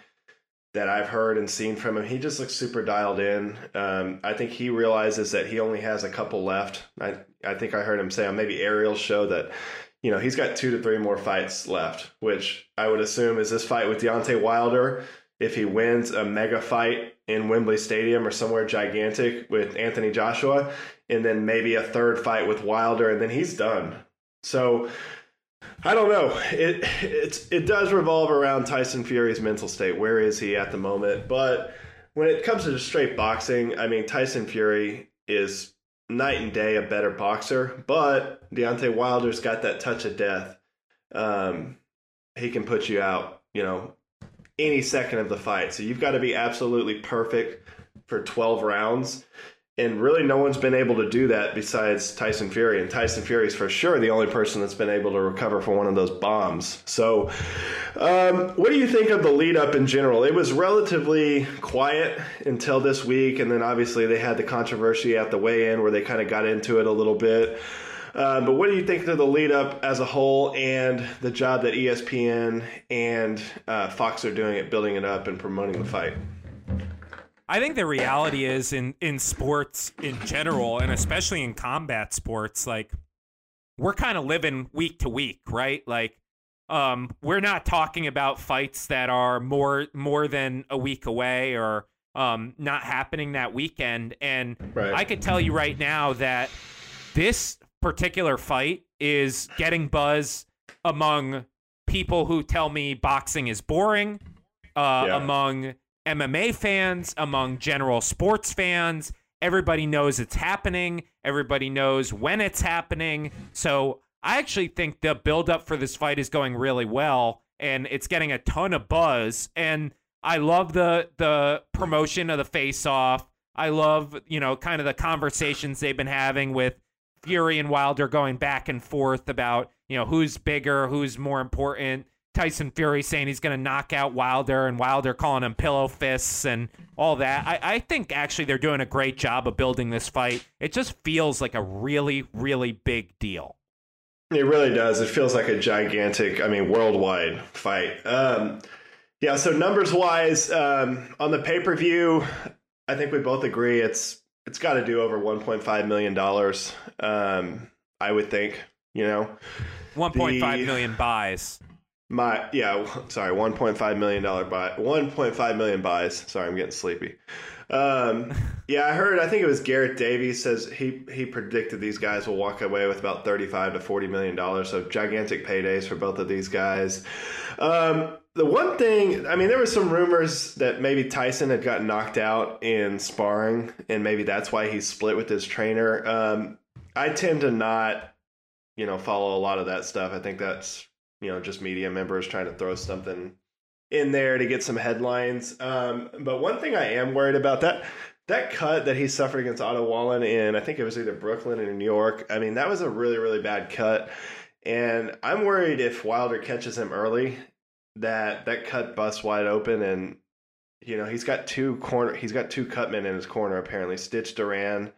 that I've heard and seen from him, he just looks super dialed in. Um, I think he realizes that he only has a couple left. I I think I heard him say on maybe Ariel's show that you know, he's got two to three more fights left, which I would assume is this fight with Deontay Wilder. If he wins a mega fight in Wembley Stadium or somewhere gigantic with Anthony Joshua, and then maybe a third fight with Wilder, and then he's done. So I don't know. It it's it does revolve around Tyson Fury's mental state. Where is he at the moment? But when it comes to just straight boxing, I mean Tyson Fury is night and day a better boxer, but Deontay Wilder's got that touch of death. Um, he can put you out, you know, any second of the fight. So you've got to be absolutely perfect for 12 rounds. And really, no one's been able to do that besides Tyson Fury. And Tyson Fury is for sure the only person that's been able to recover from one of those bombs. So, um, what do you think of the lead up in general? It was relatively quiet until this week. And then obviously, they had the controversy at the weigh in where they kind of got into it a little bit. Uh, but what do you think of the lead up as a whole and the job that ESPN and uh, Fox are doing at building it up and promoting the fight? I think the reality is in in sports in general, and especially in combat sports, like we're kind of living week to week, right? Like, um, we're not talking about fights that are more more than a week away or um, not happening that weekend. And Right. I could tell you right now that this particular fight is getting buzz among people who tell me boxing is boring, uh, Yeah. among MMA fans, among general sports fans. Everybody knows it's happening. Everybody knows when it's happening. So I actually think the build-up for this fight is going really well, and it's getting a ton of buzz. And I love the the promotion of the face-off. I love you know kind of the conversations they've been having with Fury and Wilder going back and forth about you know who's bigger, who's more important. Tyson Fury saying he's going to knock out Wilder, and Wilder calling him pillow fists and all that. I, I think actually they're doing a great job of building this fight. It just feels like a really, really big deal. It really does. It feels like a gigantic, I mean, worldwide fight. Um, yeah. So numbers wise, um, on the pay per view, I think we both agree it's it's got to do over 1.5 million dollars. Um, I would think. You know, 1.5 million buys. My yeah. Sorry, 1.5 million dollar buy. 1.5 million buys. Sorry, I'm getting sleepy. Um, yeah, I heard. I think it was Garrett Davies says he he predicted these guys will walk away with about 35 to 40 million dollars. So gigantic paydays for both of these guys. Um, the one thing, I mean, there were some rumors that maybe Tyson had gotten knocked out in sparring, and maybe that's why he split with his trainer. Um, I tend to not, you know, follow a lot of that stuff. I think that's you know just media members trying to throw something in there to get some headlines. Um, but one thing I am worried about that that cut that he suffered against Otto Wallin in I think it was either Brooklyn or New York. I mean, that was a really really bad cut, and I'm worried if Wilder catches him early that that cut busts wide open and you know he's got two corner he's got two cutmen in his corner apparently Stitch Duran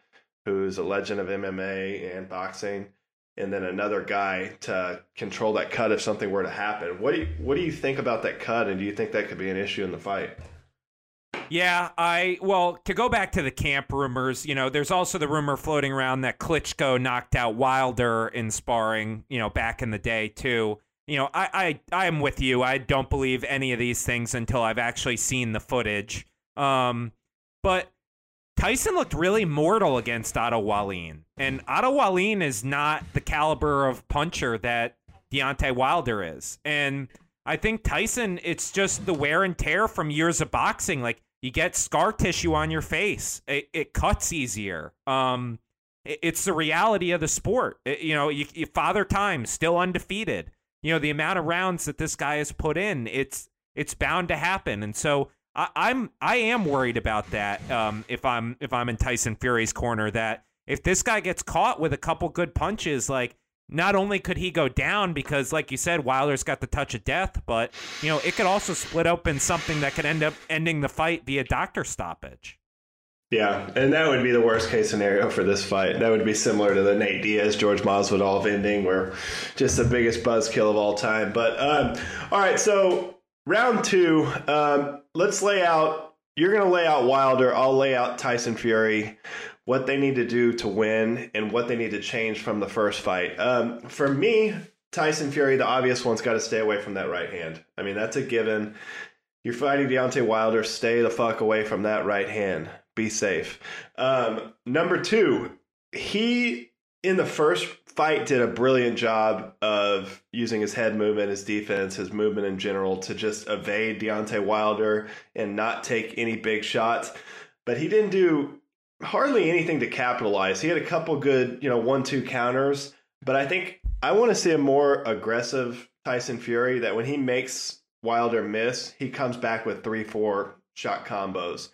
who's a legend of MMA and boxing and then another guy to control that cut if something were to happen. What do you what do you think about that cut, and do you think that could be an issue in the fight? Yeah, I well to go back to the camp rumors. You know, there's also the rumor floating around that Klitschko knocked out Wilder in sparring. You know, back in the day too. You know, I I I am with you. I don't believe any of these things until I've actually seen the footage. Um, but Tyson looked really mortal against Otto Wallin. And Otto Wallin is not the caliber of puncher that Deontay Wilder is. And I think Tyson, it's just the wear and tear from years of boxing. Like you get scar tissue on your face, it, it cuts easier. Um, it, it's the reality of the sport. It, you know, you, you, father time still undefeated. You know the amount of rounds that this guy has put in. It's it's bound to happen. And so I, I'm I am worried about that. Um, if I'm if I'm in Tyson Fury's corner, that if this guy gets caught with a couple good punches, like not only could he go down because, like you said, Wilder's got the touch of death, but you know it could also split open something that could end up ending the fight via doctor stoppage. Yeah, and that would be the worst case scenario for this fight. That would be similar to the Nate Diaz George Masvidal ending, where just the biggest buzzkill of all time. But um, all right, so round two, um, let's lay out. You're going to lay out Wilder. I'll lay out Tyson Fury what they need to do to win and what they need to change from the first fight. Um, for me, Tyson Fury, the obvious one's got to stay away from that right hand. I mean, that's a given. You're fighting Deontay Wilder, stay the fuck away from that right hand. Be safe. Um, number two, he in the first fight did a brilliant job of using his head movement, his defense, his movement in general to just evade Deontay Wilder and not take any big shots. But he didn't do hardly anything to capitalize. He had a couple good, you know, one two counters, but I think I want to see a more aggressive Tyson Fury that when he makes Wilder miss, he comes back with three, four shot combos.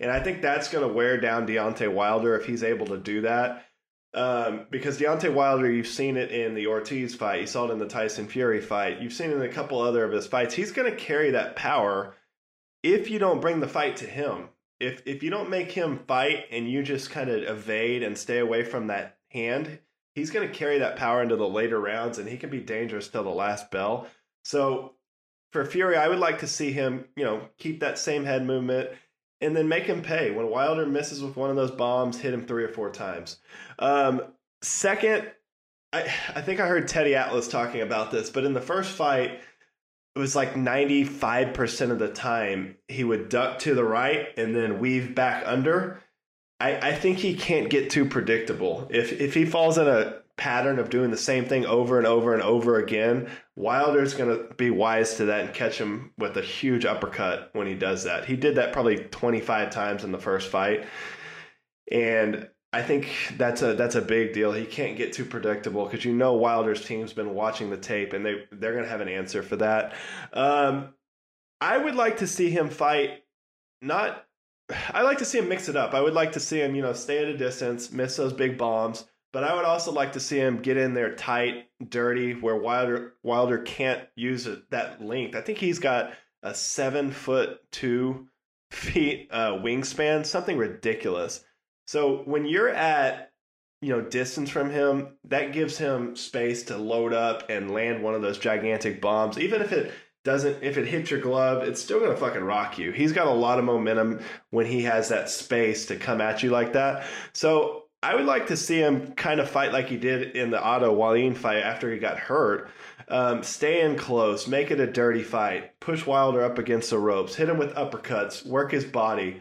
And I think that's going to wear down Deontay Wilder if he's able to do that. Um, because Deontay Wilder, you've seen it in the Ortiz fight, you saw it in the Tyson Fury fight, you've seen it in a couple other of his fights. He's going to carry that power if you don't bring the fight to him if if you don't make him fight and you just kind of evade and stay away from that hand, he's going to carry that power into the later rounds and he can be dangerous till the last bell. So for Fury, I would like to see him, you know, keep that same head movement and then make him pay. When Wilder misses with one of those bombs, hit him three or four times. Um, second, I I think I heard Teddy Atlas talking about this, but in the first fight it was like 95% of the time he would duck to the right and then weave back under. I, I think he can't get too predictable. If if he falls in a pattern of doing the same thing over and over and over again, Wilder's going to be wise to that and catch him with a huge uppercut when he does that. He did that probably 25 times in the first fight. And I think that's a that's a big deal. He can't get too predictable because you know Wilder's team's been watching the tape and they they're gonna have an answer for that. Um, I would like to see him fight. Not, I like to see him mix it up. I would like to see him, you know, stay at a distance, miss those big bombs. But I would also like to see him get in there tight, dirty, where Wilder Wilder can't use it, that length. I think he's got a seven foot two feet uh, wingspan, something ridiculous. So when you're at you know distance from him, that gives him space to load up and land one of those gigantic bombs. Even if it doesn't if it hits your glove, it's still gonna fucking rock you. He's got a lot of momentum when he has that space to come at you like that. So I would like to see him kind of fight like he did in the Otto Wallin fight after he got hurt. Um, stay in close, make it a dirty fight, push Wilder up against the ropes, hit him with uppercuts, work his body.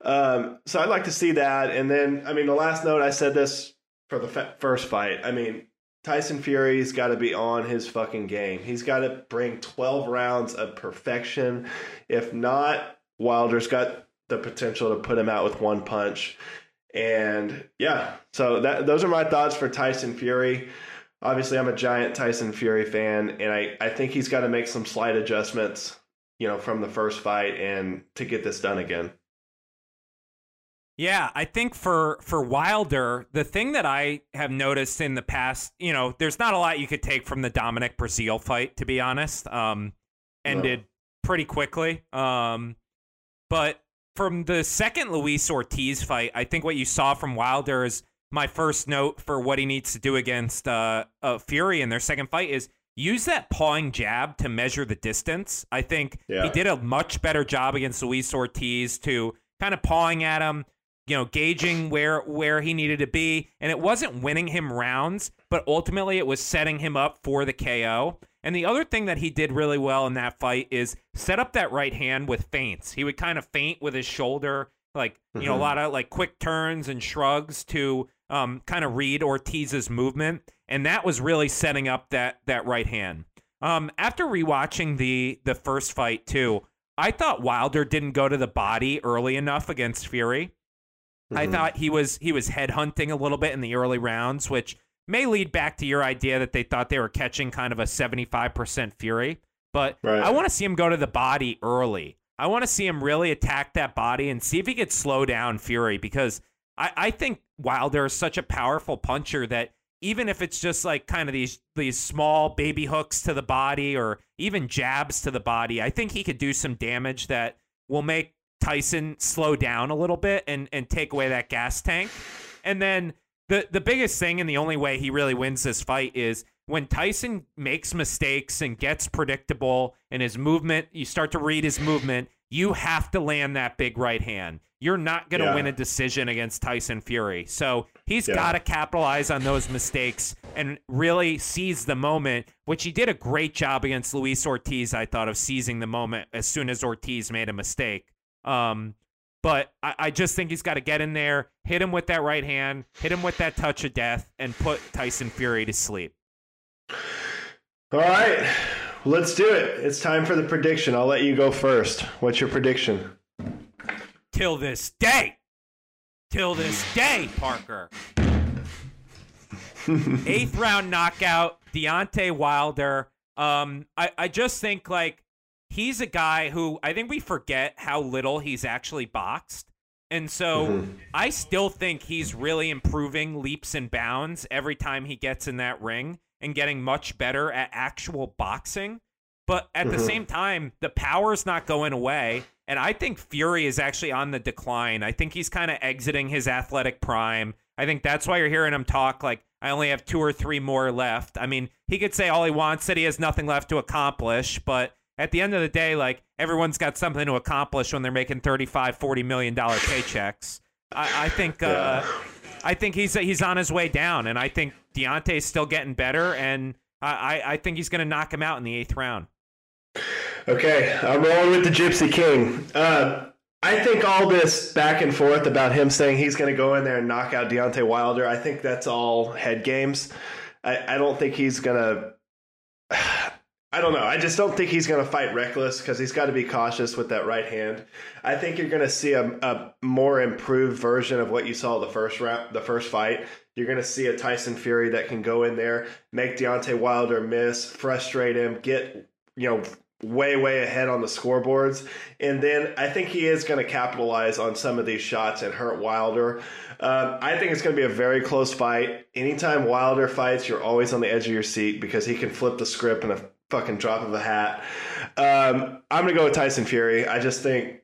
Um, so I'd like to see that. And then, I mean, the last note I said this for the first fight. I mean, Tyson Fury's got to be on his fucking game. He's got to bring 12 rounds of perfection. If not, Wilder's got the potential to put him out with one punch. And yeah, so that those are my thoughts for Tyson Fury. Obviously, I'm a giant Tyson Fury fan, and I, I think he's got to make some slight adjustments, you know, from the first fight and to get this done again. Yeah, I think for for Wilder, the thing that I have noticed in the past, you know, there's not a lot you could take from the Dominic Breazeale fight, to be honest. Um, ended no. pretty quickly. Um, but from the second Luis Ortiz fight, I think what you saw from Wilder is my first note for what he needs to do against uh, uh, Fury in their second fight is use that pawing jab to measure the distance. I think yeah. he did a much better job against Luis Ortiz to kind of pawing at him you know, gauging where where he needed to be, and it wasn't winning him rounds, but ultimately it was setting him up for the KO. And the other thing that he did really well in that fight is set up that right hand with feints. He would kind of feint with his shoulder like you know a Mhm. lot of like quick turns and shrugs to um, kind of read Ortiz's movement, and that was really setting up that that right hand. Um, after rewatching the the first fight too, I thought Wilder didn't go to the body early enough against Fury. I Mhm. thought he was he was headhunting a little bit in the early rounds, which may lead back to your idea that they thought they were catching kind of a 75% Fury. But Right. I want to see him go to the body early. I want to see him really attack that body and see if he could slow down Fury because I, I think Wilder is such a powerful puncher that even if it's just like kind of these these small baby hooks to the body or even jabs to the body, I think he could do some damage that will make Tyson slow down a little bit and and take away that gas tank. And then the the biggest thing and the only way he really wins this fight is when Tyson makes mistakes and gets predictable and his movement, you start to read his movement, you have to land that big right hand. You're not going to Yeah. win a decision against Tyson Fury. So he's Yeah. got to capitalize on those mistakes and really seize the moment, which he did a great job against Luis Ortiz, I thought, of seizing the moment as soon as Ortiz made a mistake. Um, but I, I just think he's got to get in there, hit him with that right hand, hit him with that touch of death, and put Tyson Fury to sleep. All right, let's do it. It's time for the prediction. I'll let you go first. What's your prediction? Till this day. Till this day, Parker. Eighth round knockout, Deontay Wilder. Um, I, I just think like he's a guy who I think we forget how little he's actually boxed. And so Mhm. I still think he's really improving leaps and bounds every time he gets in that ring and getting much better at actual boxing. But at the Mhm. same time, the power's not going away. And I think Fury is actually on the decline. I think he's kind of exiting his athletic prime. I think that's why you're hearing him talk like, I only have two or three more left. I mean, he could say all he wants that he has nothing left to accomplish, but at the end of the day, like everyone's got something to accomplish when they're making 35, 40 million dollar paychecks. I, I think uh, I think he's he's on his way down, and I think Deontay's still getting better, and I, I- I think he's going to knock him out in the eighth round. Okay, I'm rolling with the Gypsy King. Uh, I think all this back and forth about him saying he's going to go in there and knock out Deontay Wilder, I think that's all head games. I, I don't think he's going to. I don't know. I just don't think he's going to fight reckless because he's got to be cautious with that right hand. I think you're going to see a, a more improved version of what you saw the first round, the first fight. You're going to see a Tyson Fury that can go in there, make Deontay Wilder miss, frustrate him, get you know way way ahead on the scoreboards and then i think he is going to capitalize on some of these shots and hurt wilder um, i think it's going to be a very close fight anytime wilder fights you're always on the edge of your seat because he can flip the script in a fucking drop of a hat um, i'm to go with tyson fury i just think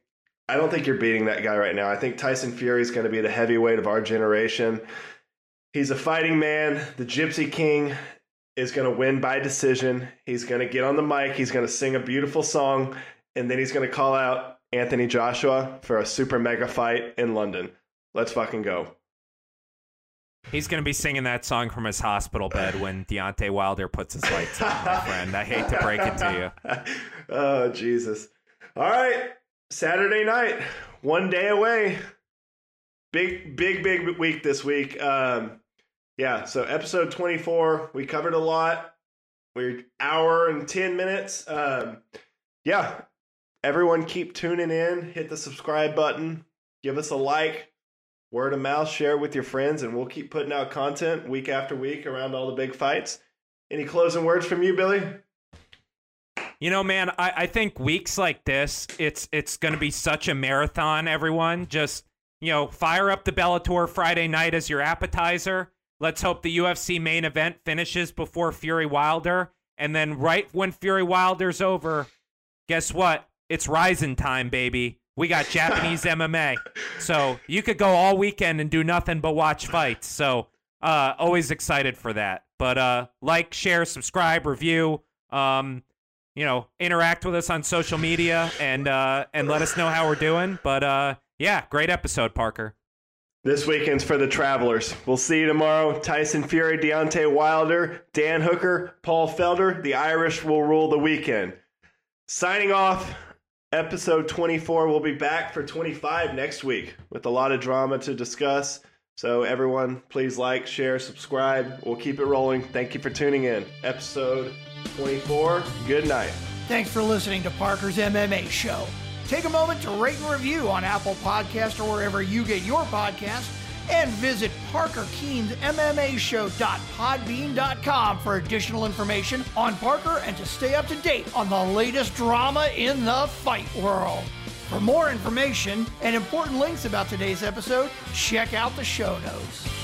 i don't think you're beating that guy right now i think tyson fury is to be the heavyweight of our generation he's a fighting man the gypsy king is to win by decision. He's to get on the mic. He's to sing a beautiful song, and then he's to call out Anthony Joshua for a super mega fight in London. Let's fucking go. He's to be singing that song from his hospital bed when Deontay Wilder puts his lights on, my friend. I hate to break it to you. oh, Jesus. All right. Saturday night, one day away. Big, big, big week this week. Um, yeah, so episode 24, we covered a lot. We're hour and 10 minutes. Um, yeah, everyone keep tuning in. Hit the subscribe button. Give us a like. Word of mouth, share it with your friends, and we'll keep putting out content week after week around all the big fights. Any closing words from you, Billy? You know, man, I, I think weeks like this, it's it's to be such a marathon. Everyone, just you know, fire up the Bellator Friday night as your appetizer. Let's hope the UFC main event finishes before Fury Wilder, and then right when Fury Wilder's over, guess what? It's Rizin time, baby. We got Japanese MMA, so you could go all weekend and do nothing but watch fights. So, uh, always excited for that. But uh, like, share, subscribe, review. Um, you know, interact with us on social media and uh, and let us know how we're doing. But uh, yeah, great episode, Parker. This weekend's for the travelers. We'll see you tomorrow. Tyson Fury, Deontay Wilder, Dan Hooker, Paul Felder. The Irish will rule the weekend. Signing off. Episode 24. We'll be back for 25 next week with a lot of drama to discuss. So, everyone, please like, share, subscribe. We'll keep it rolling. Thank you for tuning in. Episode 24. Good night. Thanks for listening to Parker's MMA Show. Take a moment to rate and review on Apple Podcast or wherever you get your podcast, and visit parkerkeensmmashow.podbean.com for additional information on Parker and to stay up to date on the latest drama in the fight world. For more information and important links about today's episode, check out the show notes.